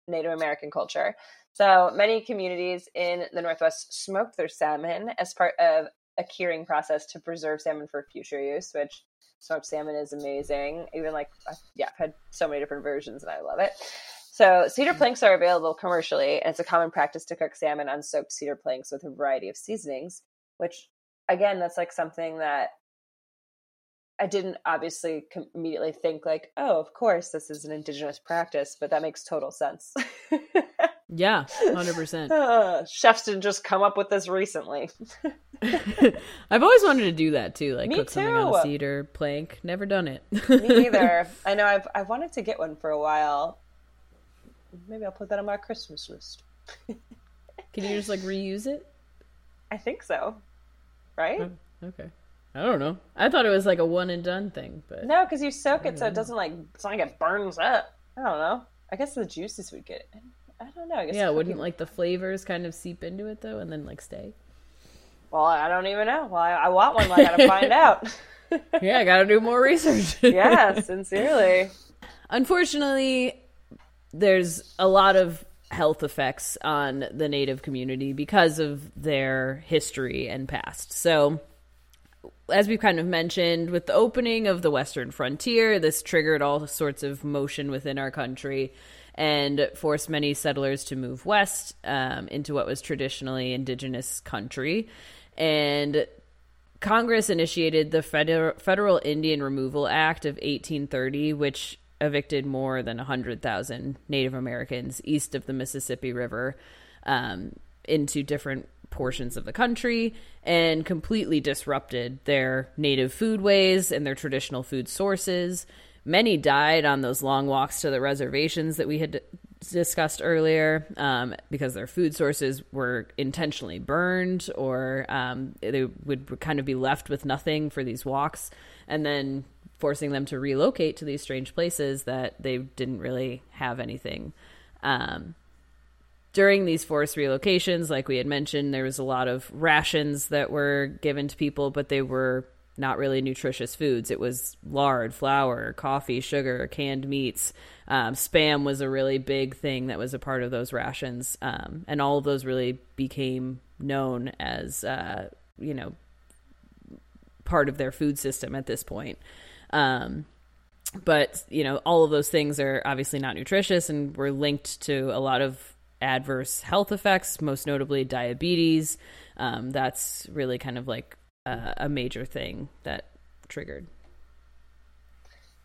Native American culture. So many communities in the Northwest smoke their salmon as part of a curing process to preserve salmon for future use, which smoked salmon is amazing. Even like, yeah, I've had so many different versions and I love it. So, cedar mm-hmm. planks are available commercially, and it's a common practice to cook salmon on soaked cedar planks with a variety of seasonings, which, again, that's like something that I didn't obviously immediately think, like, oh, of course, this is an indigenous practice, but that makes total sense. [LAUGHS] Yeah, hundred percent. Uh, [LAUGHS] chefs didn't just come up with this recently. [LAUGHS] I've always wanted to do that too, like Me cook too. something on a cedar plank. Never done it. Me either. I know I've I've wanted to get one for a while. Maybe I'll put that on my Christmas list. Can you just like reuse it? I think so. Right? Oh, okay. I don't know. I thought it was like a one and done thing, but no, because you soak it so it doesn't like it's not like it burns up. I don't know. I guess the juices would get it. I don't know. I yeah, cooking... wouldn't like the flavors kind of seep into it though, and then like stay? Well, I don't even know. Well, I, I want one. I gotta find out. [LAUGHS] yeah, I gotta do more research. [LAUGHS] yeah, sincerely. Unfortunately, there's a lot of health effects on the native community because of their history and past. So, as we've kind of mentioned, with the opening of the Western frontier, this triggered all sorts of motion within our country and forced many settlers to move west um, into what was traditionally indigenous country. And Congress initiated the Federal, Federal Indian Removal Act of 1830, which evicted more than 100,000 Native Americans east of the Mississippi River um, into different portions of the country and completely disrupted their native foodways and their traditional food sources. Many died on those long walks to the reservations that we had discussed earlier um, because their food sources were intentionally burned or um, they would kind of be left with nothing for these walks and then forcing them to relocate to these strange places that they didn't really have anything. Um, during these forced relocations, like we had mentioned, there was a lot of rations that were given to people, but they were not really nutritious foods. It was lard, flour, coffee, sugar, canned meats. Um, spam was a really big thing that was a part of those rations. Um, and all of those really became known as, uh, you know, part of their food system at this point. Um, but, you know, all of those things are obviously not nutritious and were linked to a lot of adverse health effects, most notably diabetes. Um, that's really kind of like uh, a major thing that triggered.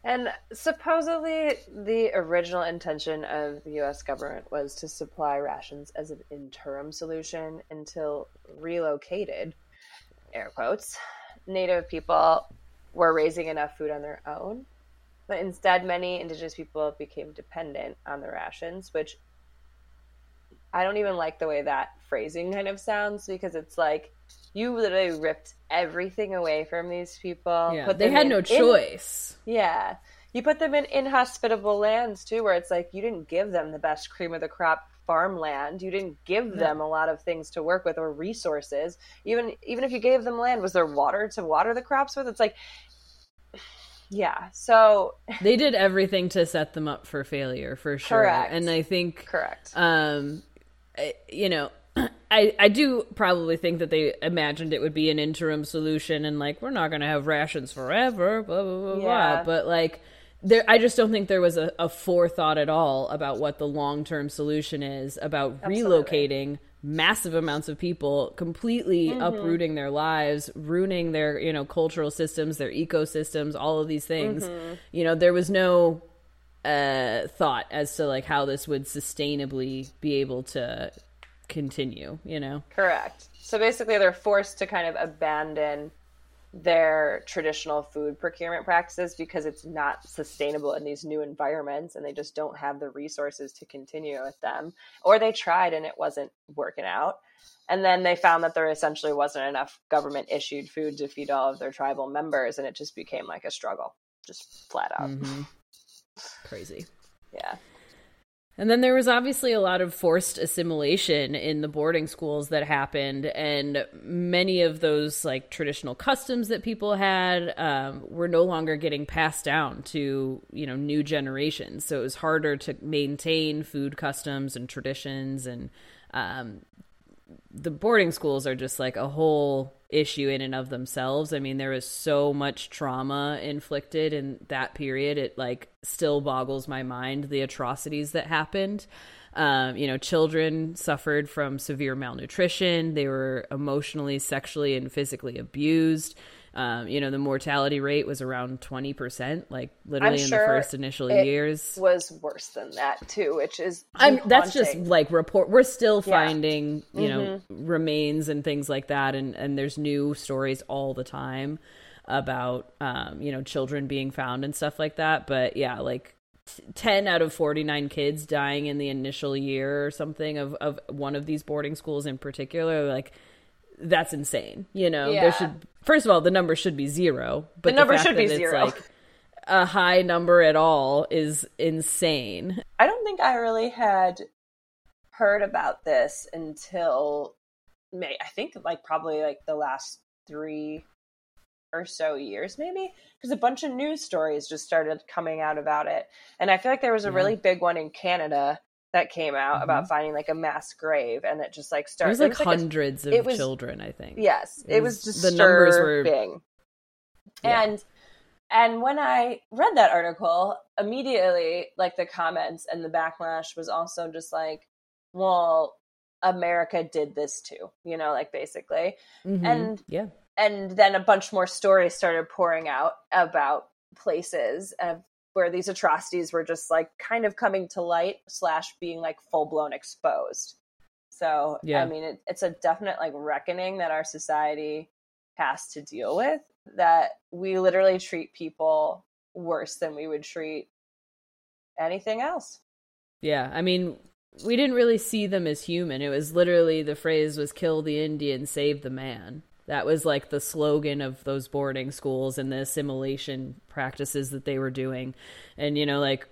And supposedly, the original intention of the US government was to supply rations as an interim solution until relocated, air quotes, Native people were raising enough food on their own. But instead, many indigenous people became dependent on the rations, which I don't even like the way that phrasing kind of sounds because it's like you literally ripped everything away from these people. Yeah, they had in, no choice. In, yeah. You put them in inhospitable lands too, where it's like you didn't give them the best cream of the crop farmland. You didn't give no. them a lot of things to work with or resources. Even even if you gave them land, was there water to water the crops with? It's like [SIGHS] yeah. So [LAUGHS] they did everything to set them up for failure for sure. Correct. And I think correct. Um you know, [CLEARS THROAT] I I do probably think that they imagined it would be an interim solution and like we're not going to have rations forever, blah blah blah yeah. blah. But like there, I just don't think there was a, a forethought at all about what the long term solution is about Absolutely. relocating massive amounts of people, completely mm-hmm. uprooting their lives, ruining their you know cultural systems, their ecosystems, all of these things. Mm-hmm. You know, there was no uh, thought as to like how this would sustainably be able to continue, you know? Correct. So basically, they're forced to kind of abandon their traditional food procurement practices because it's not sustainable in these new environments and they just don't have the resources to continue with them. Or they tried and it wasn't working out. And then they found that there essentially wasn't enough government issued food to feed all of their tribal members and it just became like a struggle, just flat out. Mm-hmm. Crazy. Yeah. And then there was obviously a lot of forced assimilation in the boarding schools that happened, and many of those like traditional customs that people had um, were no longer getting passed down to you know new generations. So it was harder to maintain food customs and traditions, and um, the boarding schools are just like a whole issue in and of themselves. I mean, there was so much trauma inflicted in that period. It like still boggles my mind the atrocities that happened. Um, you know, children suffered from severe malnutrition. They were emotionally, sexually, and physically abused. Um, you know, the mortality rate was around 20%, like literally I'm in sure the first initial years. was worse than that too, which is I'm, that's just like report. We're still finding, yeah. you know, mm-hmm. remains and things like that. And, and there's new stories all the time about, um, you know, children being found and stuff like that. But yeah, like 10 out of 49 kids dying in the initial year or something of, of one of these boarding schools in particular, like that's insane. You know, yeah. there should first of all, the number should be zero. But the number the should be zero. Like a high number at all is insane. I don't think I really had heard about this until May. I think like probably like the last three or so years, maybe, because a bunch of news stories just started coming out about it. And I feel like there was a yeah. really big one in Canada that came out mm-hmm. about finding like a mass grave and it just like started. It was like, it was hundreds like a, of was, children, I think. Yes, it, it was, was the numbers were big. Yeah. And and when I read that article, immediately like the comments and the backlash was also just like, well, America did this too, you know, like basically. Mm-hmm. And yeah. And then a bunch more stories started pouring out about places of where these atrocities were just like kind of coming to light slash being like full blown exposed. So yeah. I mean, it, it's a definite like reckoning that our society has to deal with. That we literally treat people worse than we would treat anything else. Yeah, I mean, we didn't really see them as human. It was literally the phrase was "kill the Indian, save the man." That was like the slogan of those boarding schools and the assimilation practices that they were doing. And, you know, like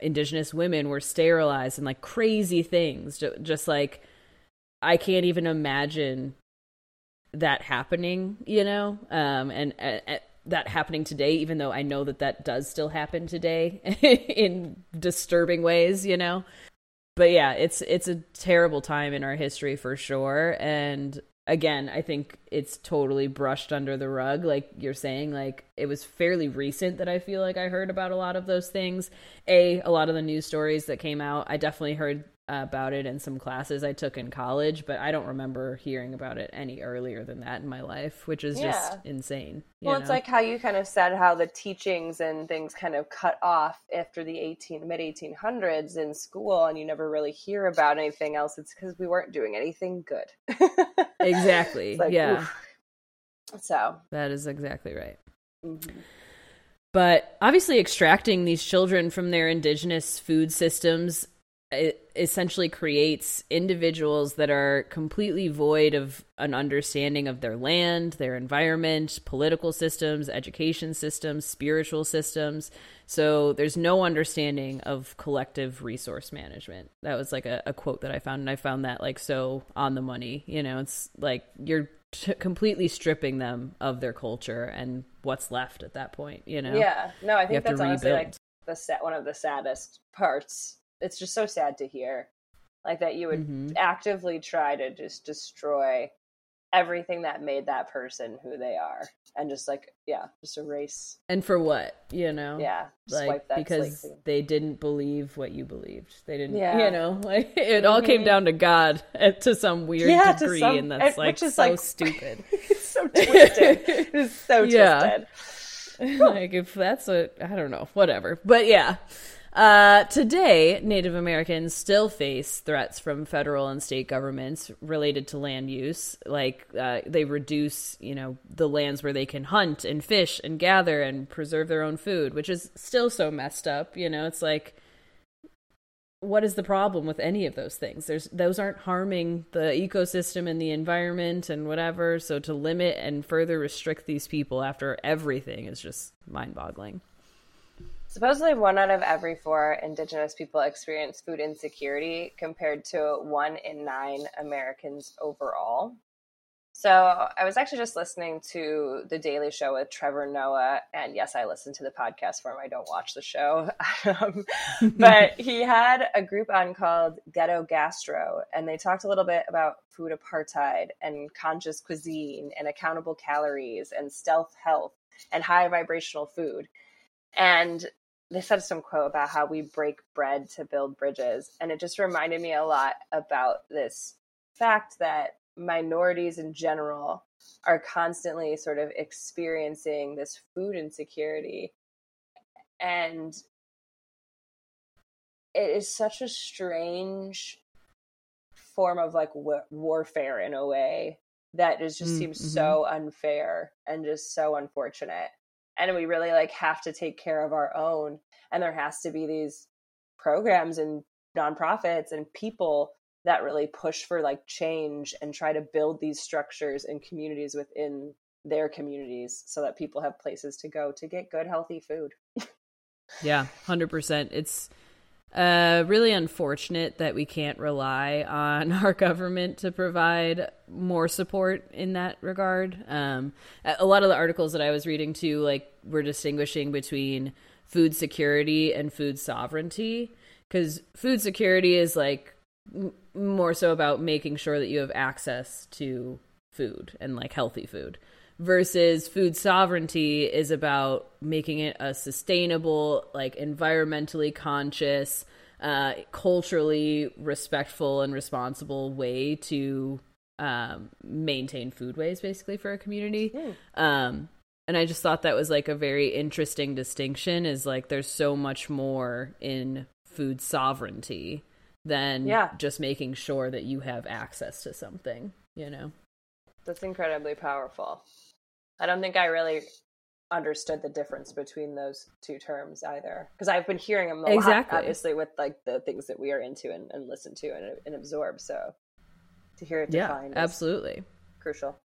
indigenous women were sterilized and like crazy things. Just like i can't even imagine that happening you know? Um and uh, that happening today even though i know that that does still happen today [LAUGHS] in disturbing ways you know? But yeah it's it's a terrible time in our history for sure. And again, I think it's totally brushed under the rug. Like you're saying, like it was fairly recent that I feel like I heard about a lot of those things. A, a lot of the news stories that came out, I definitely heard about it in some classes I took in college, but I don't remember hearing about it any earlier than that in my life, which is yeah. just insane. Well, it's like how you kind of said how the teachings and things kind of cut off after the 18 mid 1800s in school and you never really hear about anything else. It's because we weren't doing anything good. [LAUGHS] exactly. like, yeah. Oof. So, that is exactly right. Mm-hmm. But obviously, extracting these children from their indigenous food systems it essentially creates individuals that are completely void of an understanding of their land, their environment, political systems, education systems, spiritual systems. So there's no understanding of collective resource management. That was like a, a quote that I found, and I found that like so on the money. You know, it's like you're t- completely stripping them of their culture and what's left at that point. You know? Yeah. No, I think that's honestly like the set one of the saddest parts it's just so sad to hear like that you would mm-hmm. actively try to just destroy everything that made that person who they are and just like yeah just erase and for what you know yeah like because they didn't believe what you believed they didn't yeah. you know [LAUGHS] like it all mm-hmm. came down to god [LAUGHS] to some weird yeah, degree some, and that's like so like, [LAUGHS] stupid it's so twisted it's so twisted yeah. like if that's a i don't know whatever but yeah uh, today, Native Americans still face threats from federal and state governments related to land use. Like uh, they reduce, you know, the lands where they can hunt and fish and gather and preserve their own food, which is still so messed up. You know, it's like, what is the problem with any of those things? There's those aren't harming the ecosystem and the environment and whatever. So to limit and further restrict these people after everything is just mind-boggling. Supposedly, one out of every four Indigenous people experience food insecurity compared to one in nine Americans overall. So, I was actually just listening to The Daily Show with Trevor Noah. And yes, I listen to the podcast form, I don't watch the show. [LAUGHS] um, but [LAUGHS] he had a group on called Ghetto Gastro, and they talked a little bit about food apartheid and conscious cuisine and accountable calories and stealth health and high vibrational food. And they said some quote about how we break bread to build bridges. And it just reminded me a lot about this fact that minorities in general are constantly sort of experiencing this food insecurity. And it is such a strange form of like warfare in a way that it just mm, seems mm-hmm. so unfair and just so unfortunate and we really like have to take care of our own and there has to be these programs and nonprofits and people that really push for like change and try to build these structures and communities within their communities so that people have places to go to get good healthy food. [LAUGHS] Yeah 100% it's uh, really unfortunate that we can't rely on [LAUGHS] our government to provide more support in that regard. Um, a lot of the articles that I was reading too, like, were distinguishing between food security and food sovereignty, because food security is like m- more so about making sure that you have access to food and like healthy food versus food sovereignty is about making it a sustainable, like environmentally conscious, uh, culturally respectful and responsible way to um, maintain foodways, basically for a community. Mm. Um, and I just thought that was like a very interesting distinction. Is like there's so much more in food sovereignty than yeah. just making sure that you have access to something. You know, that's incredibly powerful. I don't think I really understood the difference between those two terms either because I've been hearing them a exactly. lot, obviously, with like the things that we are into and, and listen to and, and absorb. So to hear it defined, yeah, absolutely crucial.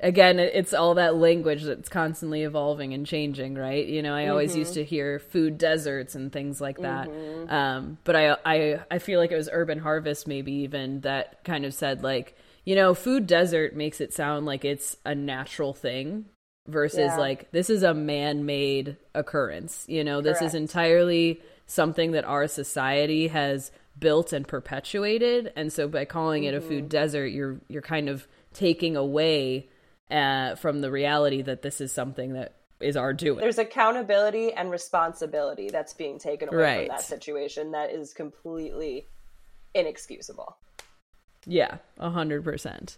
again, it's all that language that's constantly evolving and changing, right? You know, I always mm-hmm. used to hear food deserts and things like that. Mm-hmm. Um, but I, I, I feel like it was Urban Harvest, maybe even that kind of said like, you know, food desert makes it sound like it's a natural thing versus yeah. like this is a man-made occurrence. You know, this is entirely something that our society has built and perpetuated, and so by calling mm-hmm. it a food mm-hmm. desert, you're you're kind of taking away uh, from the reality that this is something that is our doing. There's accountability and responsibility that's being taken away right. from that situation that is completely inexcusable. Yeah, a hundred percent.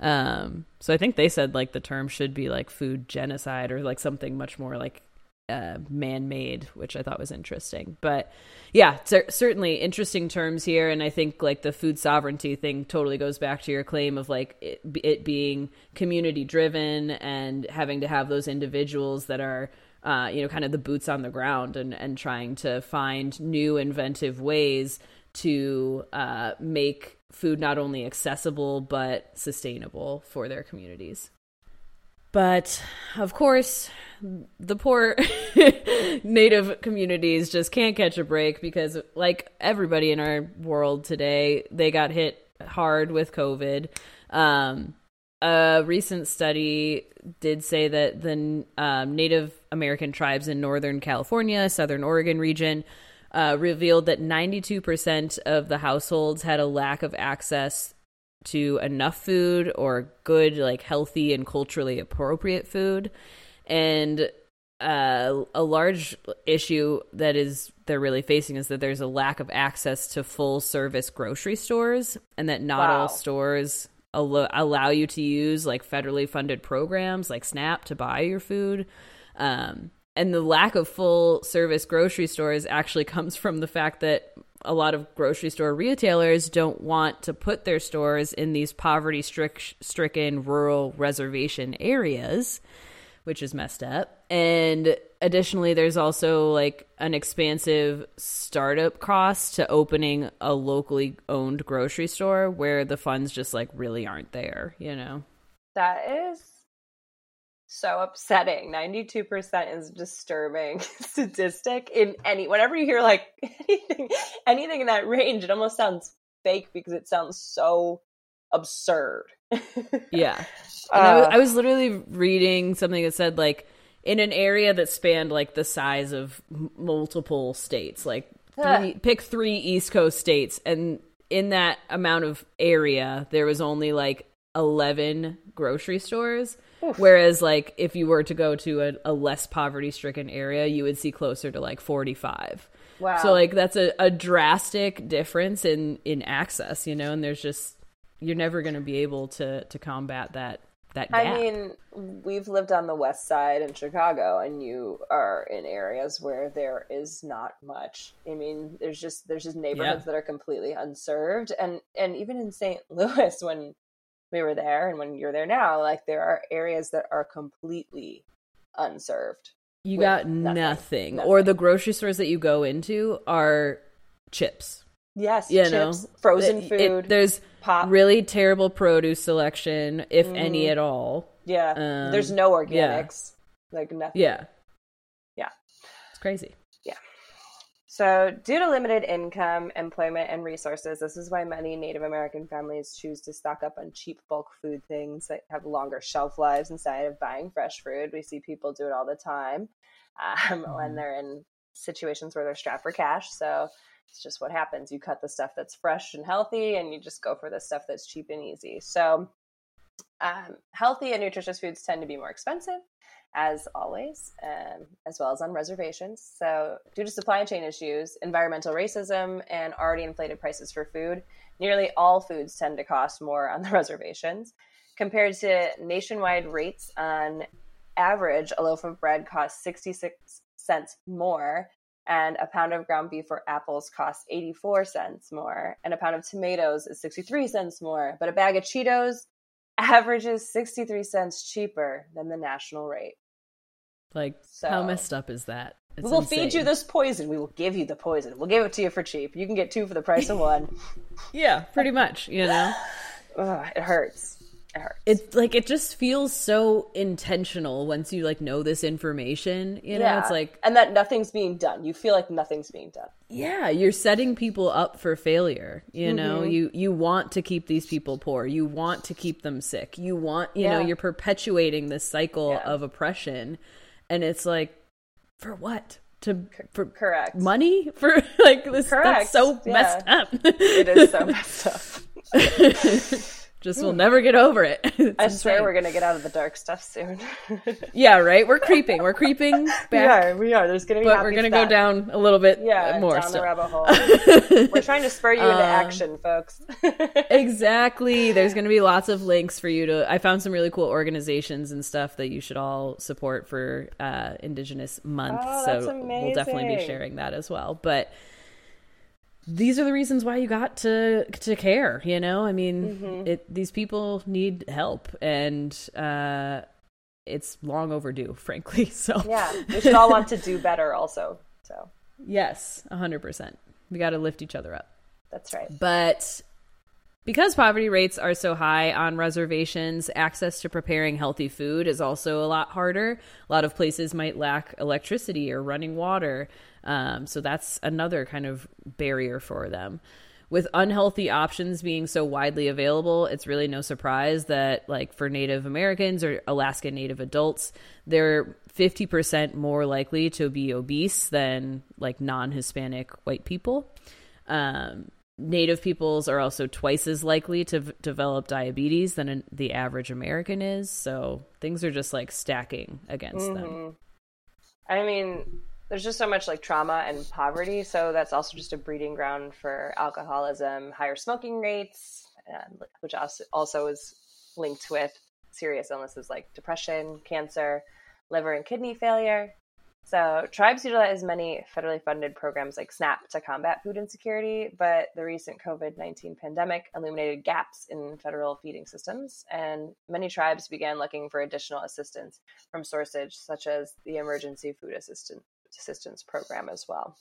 Um, so I think they said like the term should be like food genocide or like something much more like uh, man-made, which I thought was interesting. But yeah, cer- certainly interesting terms here, and I think like the food sovereignty thing totally goes back to your claim of like it, it being community-driven and having to have those individuals that are. Uh, you know, kind of the boots on the ground and, and trying to find new inventive ways to uh, make food not only accessible but sustainable for their communities. But of course, the poor [LAUGHS] native communities just can't catch a break because, like everybody in our world today, they got hit hard with COVID. Um, a recent study did say that the um, Native American tribes in Northern California, Southern Oregon region, uh, revealed that 92% of the households had a lack of access to enough food or good, like healthy and culturally appropriate food. And uh, a large issue that is they're really facing is that there's a lack of access to full service grocery stores, and that not wow. all stores al- allow you to use like federally funded programs like SNAP to buy your food. Um, and the lack of full service grocery stores actually [LAUGHS] comes from the fact that a lot of grocery store retailers don't want to put their stores in these poverty stricken rural reservation areas, which is messed up. And additionally, there's also like an expansive startup cost to opening a locally owned grocery store where the funds just like really aren't there, you know? That is so upsetting. 92% is disturbing [LAUGHS] statistic in any whenever you hear like [LAUGHS] anything anything in that range it almost sounds fake because it sounds so absurd. [LAUGHS] yeah. Uh, I, was, I was literally reading something that said like in an area that spanned like the size of multiple states, like three, pick 3 East Coast states and in that amount of area there was only like 11 grocery stores Oof. Whereas, like, if you were to go to a, a less poverty stricken area, you would see closer to like 45. Wow. So, like, that's a, a drastic difference in, in access, you know, and there's just, you're never going to be able to, to combat that. That gap. I mean, we've lived on the west side in Chicago, and you are in areas where there is not much. I mean, there's just there's just neighborhoods yeah. that are completely unserved, and and even in St. Louis, [LAUGHS] when we were there and when you're there now like there are areas that are completely unserved you got nothing, nothing. nothing. or the grocery stores that you go into are chips yes you chips, know frozen it, food it, there's pop. really terrible produce selection if mm. any at all yeah um, there's no organics yeah. like nothing yeah yeah it's crazy so, due to limited income, employment, and resources, this is why many Native American families choose to stock up on cheap bulk food things that have longer shelf lives instead of buying fresh food. We see people do it all the time um, mm-hmm. when they're in situations where they're strapped for cash. So, it's just what happens. You cut the stuff that's fresh and healthy, and you just go for the stuff that's cheap and easy. So, um, healthy and nutritious foods tend to be more expensive as always, um, as well as on reservations. So, due to supply chain issues, environmental racism, and already inflated prices for food, nearly all foods tend to cost more on the [LAUGHS] reservations. Compared to nationwide rates, on average, a loaf of bread costs 66 cents more, and a pound of ground beef or apples costs 84 cents more, and a pound of tomatoes is 63 cents more, but a bag of Cheetos averages 63 cents cheaper than the national rate. Like, so, how messed up is that? It's we will insane. feed you this poison. We will give you the poison. We'll give it to you for cheap. You can get two for the price of one. [LAUGHS] yeah, pretty much. You know, [SIGHS] Ugh, it hurts. It hurts. it's like it just feels so intentional once you like know this information you know it's like and that nothing's being done. You feel like nothing's being done. yeah you're setting people up for failure you know Mm-hmm. you you want to keep these people poor you want to keep them sick you want you know you're perpetuating this cycle Yeah. of oppression and it's like for what to for Correct. money for [LAUGHS] like this Correct, that's so yeah. messed up It is so messed up. [LAUGHS] [LAUGHS] just will never get over it [LAUGHS] It's I swear we're gonna get out of the dark stuff soon. [LAUGHS] yeah right we're creeping we're creeping [LAUGHS] We are. We are. There's gonna be. but we're gonna go down a little bit Yeah, more down still. the rabbit hole. we're trying to spur you into Um, action, folks. exactly there's to be lots of links for you to i found some really cool organizations and stuff that you should all support for uh indigenous month Oh, so we'll definitely be sharing that as well but these are the reasons why you got to to care you know i mean Mm-hmm. it these people need help and uh it's long overdue [LAUGHS] frankly so yeah, we should all want to do better. Also, so yes 100% we got to lift each other up that's right. But because poverty rates are so high on reservations, access to preparing healthy food is also a lot harder. A lot of places might lack electricity or running water. Um, so that's another kind of barrier for them. With unhealthy options being so widely available, it's really no surprise that, like, for Native Americans or Alaska Native adults, they're 50% more likely to be obese than, like, non Hispanic white people. Um, Native peoples are also twice as likely to v- develop diabetes than an, the average American is. So things are just like stacking against them. I mean, there's just so much like trauma and poverty, so that's also just a breeding ground for alcoholism, higher smoking rates, and, which also also is linked with serious illnesses like depression, cancer, liver and kidney failure. So, tribes utilize many federally funded programs like SNAP to combat food insecurity, but the recent COVID 19 pandemic illuminated gaps in federal feeding systems, and many tribes began looking for additional assistance from sources such as the Emergency Food Assistant, Assistance Program as well.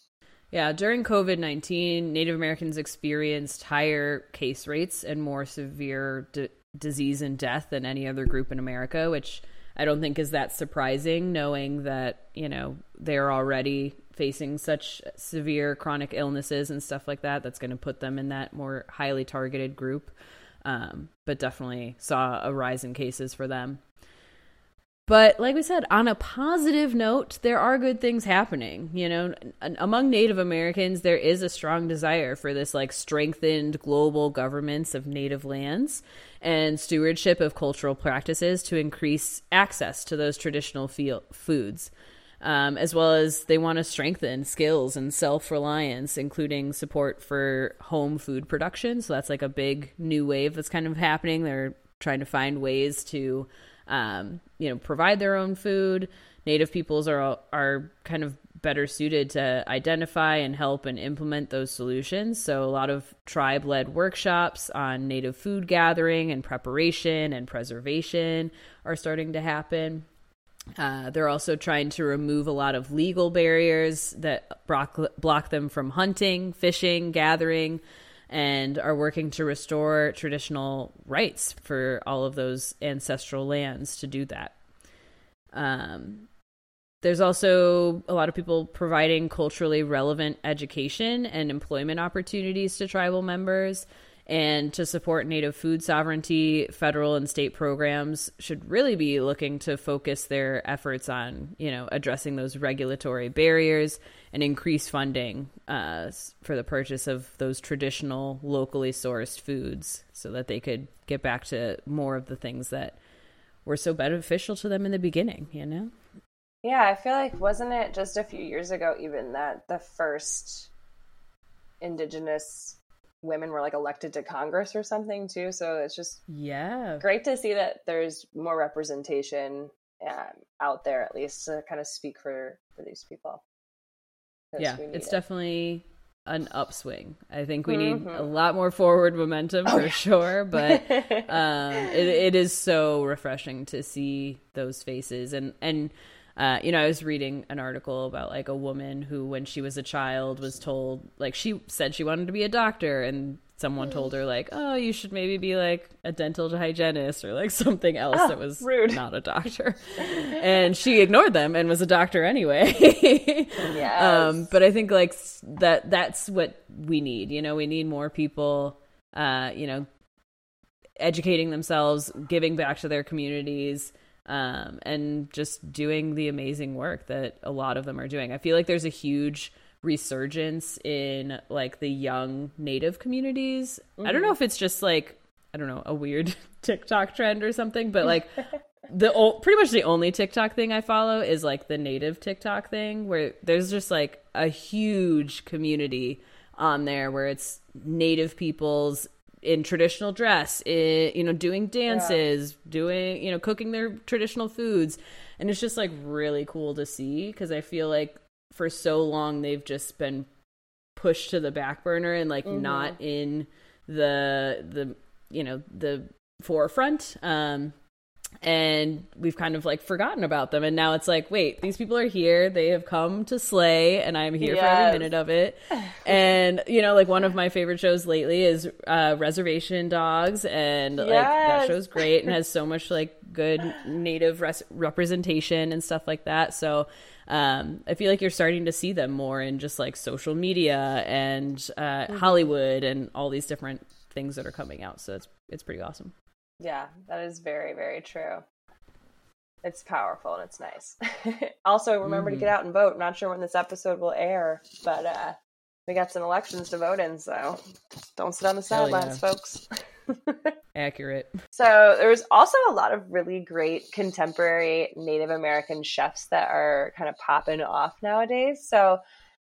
Yeah, during COVID 19, Native Americans experienced higher case rates and more severe d- disease and death than any other group in America, which I don't think is that surprising, knowing that, you know, they're already facing such severe chronic illnesses and stuff like that. That's going to put them in that more highly targeted group. Um, but definitely saw a rise in cases for them. But like we said, on a positive note, there are good things happening. You know, among Native Americans, there is a strong desire for this like strengthened global governments of native lands and stewardship of cultural practices to increase access to those traditional foods. Um, as well as they want to strengthen skills and self reliance, including support for home food production. So that's like a big new wave that's kind of happening. They're trying to find ways to um, you know, provide their own food. Native peoples are are kind of better suited to identify and help and implement those solutions. So a lot of tribe led workshops on native food gathering and preparation and preservation are starting to happen. Uh, they're also trying to remove a lot of legal barriers that block, block them from hunting, fishing, gathering, and are working to restore traditional rights for all of those ancestral lands to do that. Um, there's also a lot of people providing culturally relevant education and employment opportunities to tribal members. And to support Native food sovereignty, federal and state programs should really be looking to focus their efforts on, you know, addressing those regulatory barriers and increase funding uh, for the purchase of those traditional, locally sourced foods, so that they could get back to more of the things that were so beneficial to them in the beginning. You know. Yeah, I feel like wasn't it just a few years ago even that the first indigenous women were like elected to Congress or something too. So it's just Yeah. great to see that there's more representation um, out there, at least to kind of speak for for these people. Yeah, it's it. definitely an upswing. I think we need Mhm. a lot more forward momentum [LAUGHS] for sure, but [LAUGHS] um, it, it is so refreshing to see those faces and and uh, you know i was reading an article about like a woman who when she was a child was told like she said she wanted to be a doctor and someone told her like, "Oh, you should maybe be like a dental hygienist or like something else Oh, that was rude. not a doctor." [LAUGHS] and she ignored them and was a doctor anyway. [LAUGHS] Yes. Um, but I think like that that's what we need. You know, we need more people uh, you know, educating themselves, giving back to their communities, um, and just doing the amazing work that a lot of them are doing. I feel like there's a huge resurgence in like the young native communities. I don't mm-hmm. know if it's just like I don't know, a weird [LAUGHS] TikTok trend or something, but like [LAUGHS] the o- pretty much the only TikTok thing I follow is like the native TikTok thing where there's just like a huge community on there where it's native peoples in traditional dress, i you know, doing dances, doing, you know, cooking their traditional foods. And it's just like really cool to see because I feel like for so long they've just been pushed to the back burner and like not in the the you know the forefront. Um and we've kind of like forgotten about them. And now it's like wait these people are here. They have come to slay and i'm here for every minute of it. [LAUGHS] And you know like one of my favorite shows lately is uh reservation dogs. And like that show's great and has so [LAUGHS] much like good native res- representation and stuff like that. So um, I feel like you're starting to see them more in just like social media and uh, Hollywood and all these different things that are coming out. So it's it's pretty awesome. Yeah, that is very, very true. It's powerful and it's nice. [LAUGHS] also, remember to get out and vote. I'm not sure when this episode will air, but uh, we got some elections to vote in, so don't sit on the Hell yeah. sidelines, folks. [LAUGHS] [LAUGHS] Accurate. So there's also a lot of really great contemporary Native American chefs that are kind of popping off nowadays. So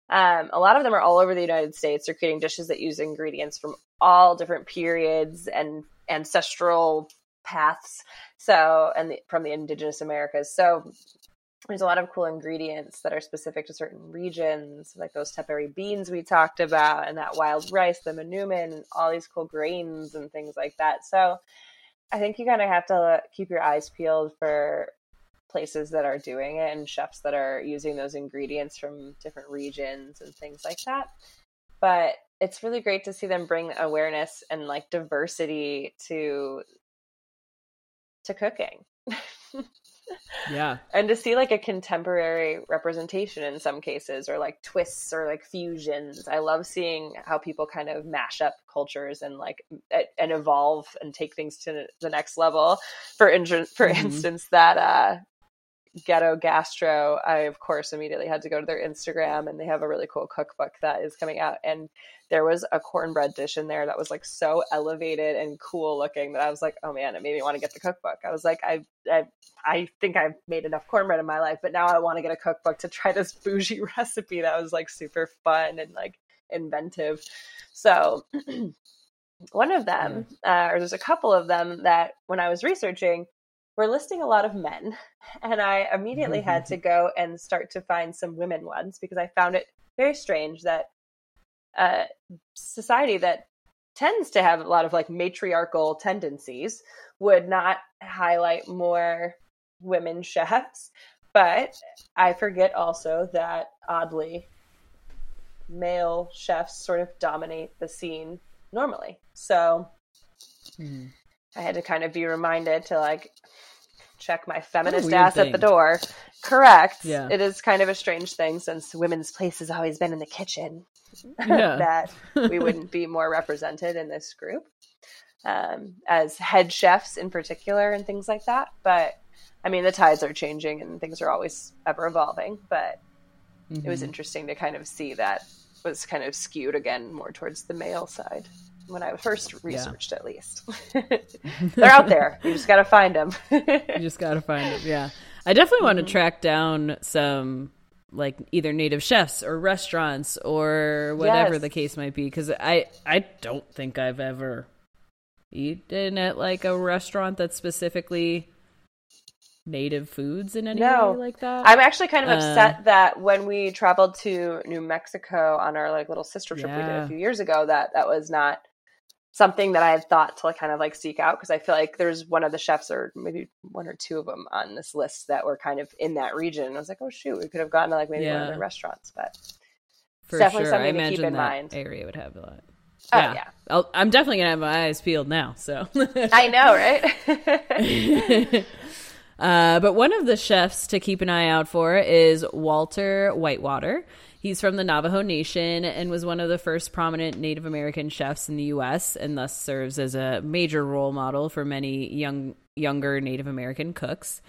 um, a lot of them are all over the United States. They're creating dishes that use ingredients from all different periods and ancestral paths. So and the, from the indigenous Americas. So there's a lot of cool ingredients that are specific to certain regions, like those tepary beans we talked about, and that wild rice, the manoomin, and all these cool grains and things like that. So I think you kind of have to keep your eyes peeled for places that are doing it and chefs that are using those ingredients from different regions and things like that. But it's really great to see them bring awareness and like diversity to to cooking. [LAUGHS] Yeah. [LAUGHS] and to see like a contemporary representation in some cases or like twists or like fusions i love seeing how people kind of mash up cultures and like and evolve and take things to the next level for in- for Mhm. instance that uh ghetto gastro i of course immediately had to go to their instagram and they have a really cool cookbook that is coming out and there was a cornbread dish in there that was like so elevated and cool looking that i was like oh man it made me want to get the cookbook. I was like i i, I think i've made enough cornbread in my life but now i want to get a cookbook to try this bougie [LAUGHS] recipe that was like super fun and like inventive. So [CLEARS THROAT] one of them uh, or there's a couple of them that when i was researching were listing a lot of men [LAUGHS] and i immediately had to [LAUGHS] go and start to find some women ones because i found it very strange that uh, society that tends to have a lot of like matriarchal tendencies would not highlight more women chefs but i forget also that oddly male chefs sort of dominate the scene normally so Mhm. I had to kind of be reminded to like check my feminist ass at the door. Correct. Yeah. It is kind of a strange thing since women's place has always been in the kitchen Yeah. [LAUGHS] that we [LAUGHS] wouldn't be more represented in this group um, as head chefs in particular and things like that. But I mean, the tides are changing and things are always ever evolving. But it was Mhm. interesting to kind of see that was kind of skewed again more towards the male side when I first researched, at least. [LAUGHS] They're out there. You just got to find them. you just gotta find them. Yeah, I definitely want Mm-hmm. to track down some like either native chefs or restaurants or whatever Yes. the case might be because I I don't think I've ever eaten at like a restaurant that's specifically native foods in any No. way like that. I'm actually kind of Uh, upset that when we traveled to New Mexico on our like little sister trip we did a few years ago, that that was not something that I had thought to like kind of like seek out because I feel like there's one of the chefs or maybe one or two of them on this list that were kind of in that region. And I was like, oh shoot, we could have gotten to like maybe one of the restaurants, but For definitely sure, something I to keep imagine in that mind. area would have a lot. oh Yeah. yeah, i am definitely gonna have my eyes peeled now. So I know, right? [LAUGHS] uh, but one of the chefs to keep an eye out for is Walter Whitewater. He's from the Navajo Nation and was one of the first prominent Native American chefs in the U.S. and thus serves as a major role model for many young younger Native American cooks.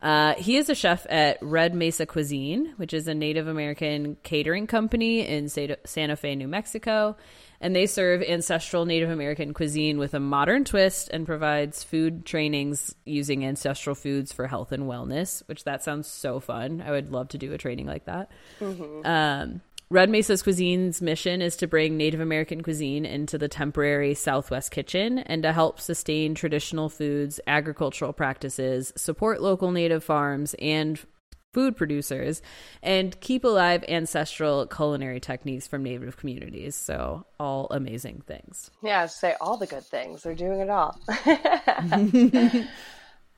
Uh, he is a chef at Red Mesa Cuisine, which is a Native American catering company in Santa Fe, New Mexico. And they serve ancestral Native American cuisine with a modern twist and provides food trainings using ancestral foods for health and wellness, which that sounds so fun. I would love to do a training like that. Mm-hmm. Um, Red Mesa's Cuisine's mission is to bring Native American cuisine into the temporary Southwest kitchen and to help sustain traditional foods, agricultural practices, support local native farms and food producers, and keep alive ancestral culinary techniques from native communities. So, all amazing things. Yeah, say all the good things. They're doing it all. [LAUGHS]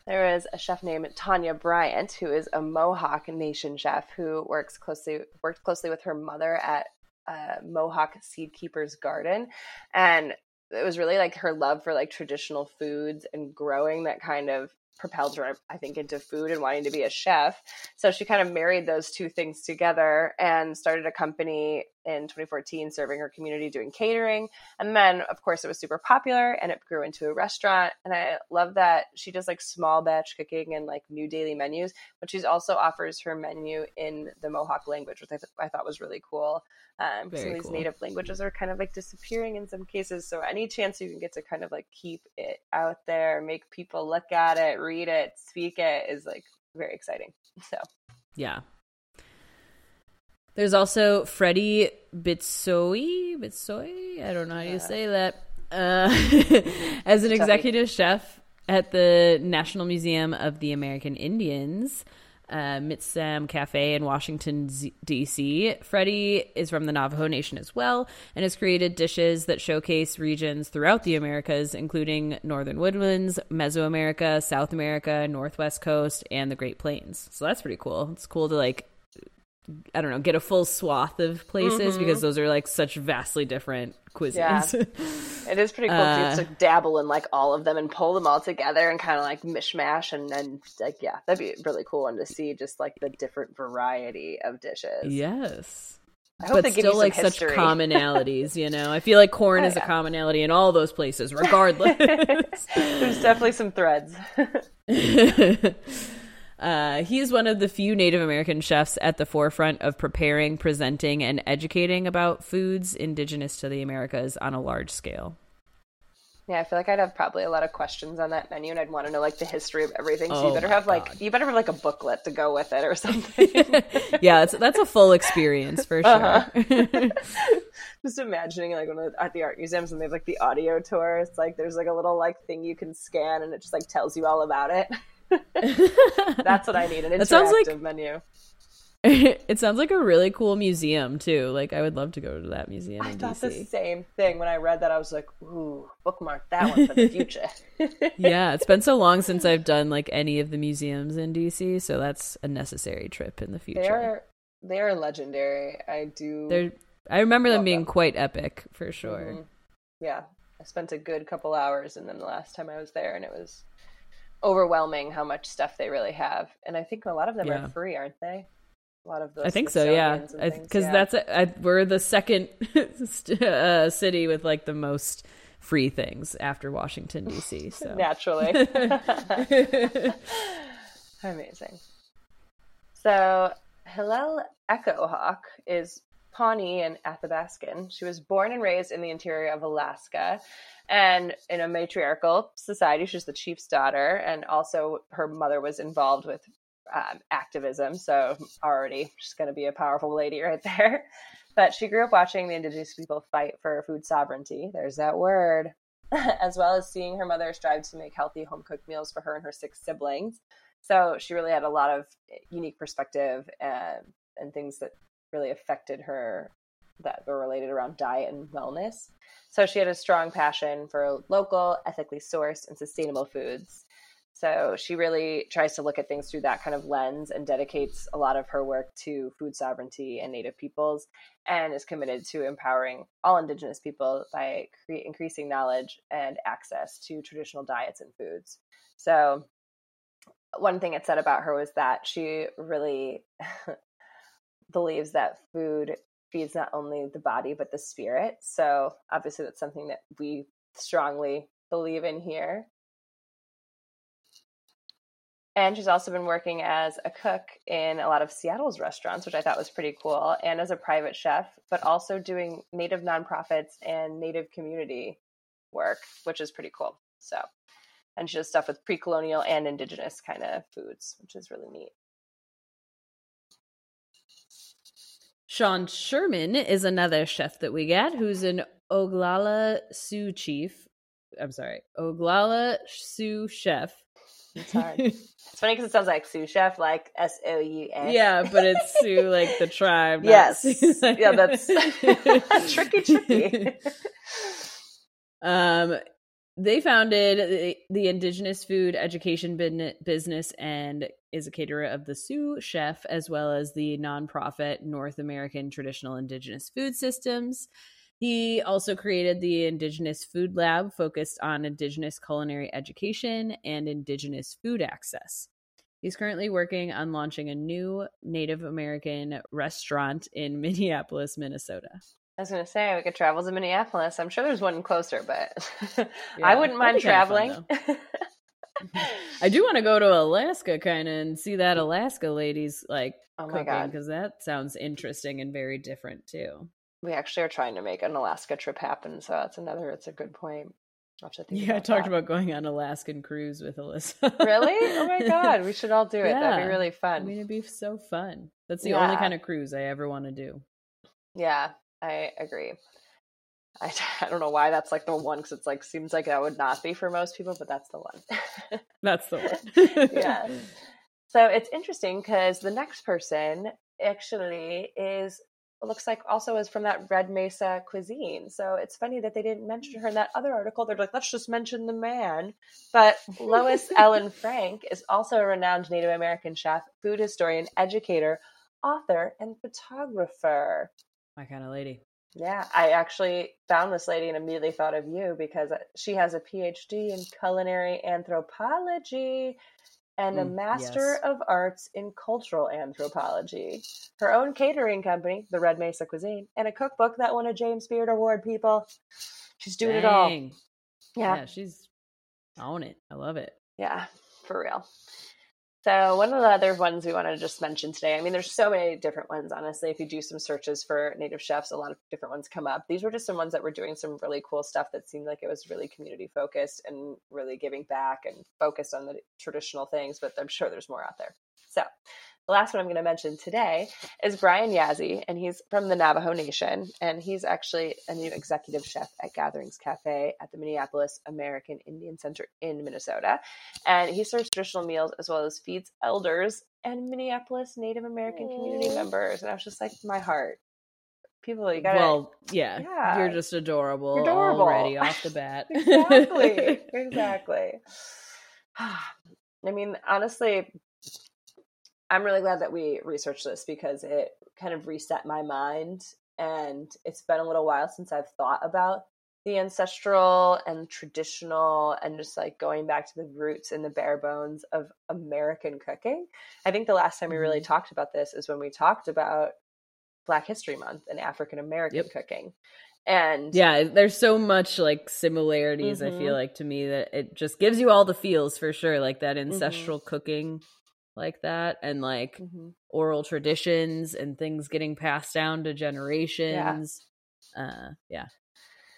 There is a chef named Tanya Bryant, who is a Mohawk Nation chef who works closely worked closely with her mother at uh, Mohawk Seed Keeper's Garden, and it was really like her love for like traditional foods and growing that kind of propelled her, I think, into food and wanting to be a chef. So she kind of married those two things together and started a company in 2014 serving her community doing catering. And then, of course, it was super popular and it grew into a restaurant. And I love that she does like small batch cooking and like new daily menus, but she also offers her menu in the Mohawk language, which I, th- I thought was really cool. Um, some of these cool. native languages are kind of like disappearing in some cases. So any chance you can get to kind of like keep it out there, make people look at it, read it, speak it is like very exciting. [LAUGHS] So yeah, there's also Freddie Bitsoy. Bitsoy? I don't know how you say that. Uh, [LAUGHS] as an executive chef at the National Museum of the American Indians, uh, Mitsitam Cafe in Washington, D.C. Freddie is from the Navajo Nation as well and has created dishes that showcase regions throughout the Americas, including Northern Woodlands, Mesoamerica, South America, Northwest Coast, and the Great Plains. So that's pretty cool. It's cool to like I don't know, get a full swath of places mm-hmm. because those are like such vastly different cuisines. Yeah. [LAUGHS] it is pretty cool uh, to dabble in like all of them and pull them all together and kind of like mishmash and then like yeah, that'd be really cool one to see just like the different variety of dishes. Yes. but still like history. such commonalities, you know. I feel like corn oh, is yeah. a commonality in all those places, [LAUGHS] regardless. There's definitely some threads. [LAUGHS] Uh, he is one of the few Native American chefs at the forefront of preparing, presenting, and educating about foods indigenous to the Americas on a large scale. Yeah, I feel like I'd have probably a lot of questions on that menu, and I'd want to know like the history of everything. So oh you better have God. like you better have like a booklet to go with it or something. [LAUGHS] yeah, that's a full experience for sure. Uh-huh. [LAUGHS] [LAUGHS] Just imagining like when at the art museums and they have like the audio tour. It's like there's like a little like thing you can scan, and it just like tells you all about it. [LAUGHS] That's what I need an interactive sounds like, menu. [LAUGHS] it sounds like a really cool museum too. Like I would love to go to that museum. I thought DC. the same thing when I read that. I was like, "Ooh, bookmark that one for the future." [LAUGHS] yeah, it's been so long since I've done like any of the museums in DC, so that's a necessary trip in the future. They are they are legendary. I do. They're. I remember them being them. quite epic for sure. Mm-hmm. Yeah, I spent a good couple hours, and then the last time I was there, and it was overwhelming how much stuff they really have. And I think a lot of them yeah. are free, aren't they? A lot of those. I think so. Yeah, because yeah. that's a, I, we're the second [LAUGHS] uh, city with like the most free things after Washington D.C. [LAUGHS] So naturally, [LAUGHS] amazing. So Hillel Echo Hawk is Pawnee and Athabascan. She was born and raised in the interior of Alaska and in a matriarchal society. She's the chief's daughter, and also her mother was involved with um, activism. So already she's going to be a powerful lady [LAUGHS] right there. But she grew up watching the indigenous people fight for food sovereignty. There's that word. [LAUGHS] as well as seeing her mother strive to make healthy home cooked meals for her and her six siblings. So she really had a lot of unique perspective and, and things that really affected her that were related around diet and wellness. So she had a strong passion for local, ethically sourced, and sustainable foods. So she really tries to look at things through that kind of lens and dedicates a lot of her work to food sovereignty and Native peoples and is committed to empowering all Indigenous people by cre- increasing knowledge and access to traditional diets and foods. So, one thing it said about her was that she really [LAUGHS] believes that food feeds not only the body but the spirit. So, obviously, that's something that we strongly believe in here. And she's also been working as a cook in a lot of Seattle's restaurants, which I thought was pretty cool, and as a private chef, but also doing native nonprofits and native community work, which is pretty cool. So, and she does stuff with pre colonial and indigenous kind of foods, which is really neat. Sean Sherman is another chef that we get who's an Oglala Sioux chief. I'm sorry, Oglala Sioux chef. It's hard. it's funny because it sounds like Sioux chef, like S O U S. Yeah, but it's Sioux, like the tribe. Yes. Yeah, that's [LAUGHS] tricky, tricky. [LAUGHS] Um, they founded the, the Indigenous Food Education bin- Business and is a caterer of the Sioux Chef, as well as the nonprofit North American Traditional Indigenous Food Systems. He also created the Indigenous Food Lab, focused on Indigenous culinary education and Indigenous food access. He's currently working on launching a new Native American restaurant in [LAUGHS] Minneapolis, Minnesota. I was going to say we could travel to Minneapolis. I'm sure there's one closer, but [LAUGHS] Yeah, I wouldn't mind traveling. [LAUGHS] I do want to go to Alaska kind of and see that Alaska ladies like oh my cooking because that sounds interesting and very different too. we actually are trying to make an Alaska trip happen. So that's another. It's a good point. I'll have to think Yeah, I talked that. about going on Alaskan cruise with Alyssa. Really? Oh my god, we should all [LAUGHS] do it. That'd be really fun. I mean, it'd be so fun. That's the only kind of cruise I ever want to do. Yeah, I agree. I, [LAUGHS] I don't know why that's like the one because it's like seems like that would not be for most people, but that's the one. [LAUGHS] That's the one. yeah. [LAUGHS] So it's interesting because the next person actually is looks like also is from that Red Mesa cuisine. So it's funny that they didn't mention her in that other article. They're like, let's just mention the man. But Lois Ellen Frank is also a renowned Native American chef, food historian, educator, author, and photographer. My kind of lady. Yeah, I actually found this lady and immediately thought of you because she has a PhD in culinary anthropology and a Mm, Master yes. of Arts in Cultural Anthropology. Her own catering company, the Red Mesa Cuisine, and a cookbook that won a James Beard Award, people. She's doing it all. Yeah, yeah, she's on it. I love it. yeah, for real. So one of the other ones we want to just mention today. I mean, there's so many different ones. Honestly, if you do some searches for native chefs, a lot of different ones come up. These were just some ones that were doing some really cool stuff that seemed like it was really community focused and really giving back and focused on the traditional things. But I'm sure there's more out there. So the last one I'm going to mention today is Brian Yazzie, and he's from the Navajo Nation, and he's actually a new executive chef at Gatherings Cafe at the Minneapolis American Indian Center in Minnesota. And he serves traditional meals as well as feeds elders and Minneapolis Native American community members. And I was just like, my heart. People, you gotta well, yeah, Yeah. you're just adorable, You're adorable. already off the bat. [LAUGHS] exactly [LAUGHS] exactly [SIGHS] i mean honestly i'm really glad that we researched this because it kind of reset my mind and it's been a little while since i've thought about the ancestral and traditional and just like going back to the roots and the bare bones of american cooking i think the last time we really Mhm. talked about this is when we talked about black history month and african american Yep. cooking and yeah, there's so much like similarities. I Mhm. feel like to me that it just gives you all the feels for sure, like that Mm-hmm. ancestral cooking, like that, and like Mhm. oral traditions and things getting passed down to generations. Uh, yeah,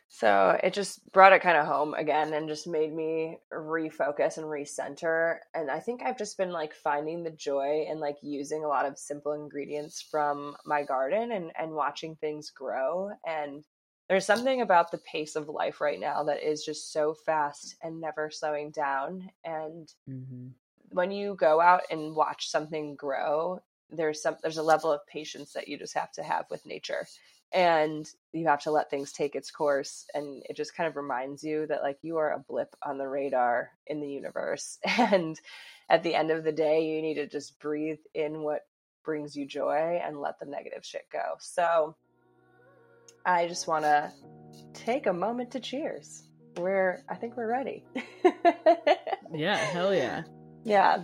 So it just brought it kind of home again and just made me refocus and recenter. And I think I've just been like finding the joy in like using a lot of simple ingredients from my garden and, and watching things grow. And there's something about the pace of life right now that is just so fast and never slowing down. And hmm when you go out and watch something grow, there's some there's a level of patience that you just have to have with nature. And you have to let things take its course and it just kind of reminds you that like you are a blip on the radar in the universe. [LAUGHS] And at the end of the day you need to just breathe in what brings you joy and let the negative shit go. So i just want to take a moment to cheers. We're i think we're ready. [LAUGHS] Yeah hell yeah yeah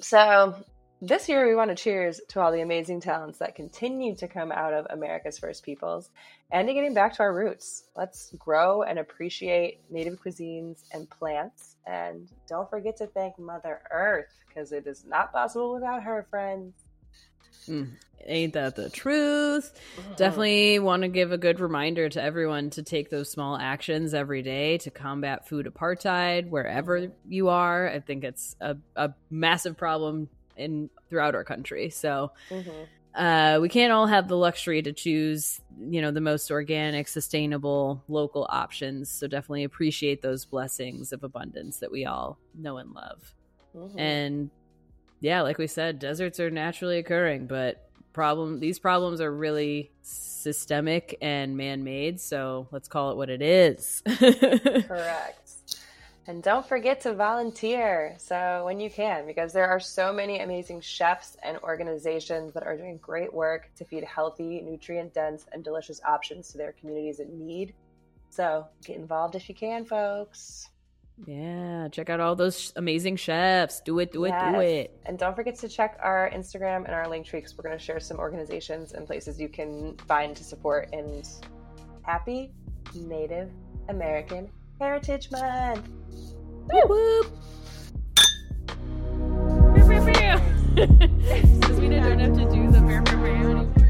so this year, we want to cheers to all the amazing talents that continue to come out of America's First Peoples and to getting back to our roots. Let's grow and appreciate native cuisines and plants. And don't forget to thank Mother Earth because it is not possible without her, friends. Mm, ain't that the truth? Mm-hmm. Definitely want to give a good reminder to everyone to take those small actions every day to combat food apartheid wherever you are. I think it's a, a massive problem in throughout our country. So mm-hmm. uh, we can't all have the luxury to choose, you know, the most organic, sustainable, local options. So definitely appreciate those blessings of abundance that we all know and love. Mm-hmm. And yeah, like we said, deserts are naturally occurring, but problem these problems are really systemic and man-made so let's call it what it is [LAUGHS] correct and don't forget to volunteer. So, when you can, because there are so many amazing chefs and organizations that are doing great work to feed healthy, nutrient dense, and delicious options to their communities in need. So, get involved if you can, folks. Yeah, check out all those amazing chefs. Do it, do it, do it. And don't forget to check our Instagram and our Linktree because we're going to share some organizations and places you can find to support. And happy Native American Heritage Month! Woo! whoop. [LAUGHS] We didn't have to do the bear, bear, bear anymore.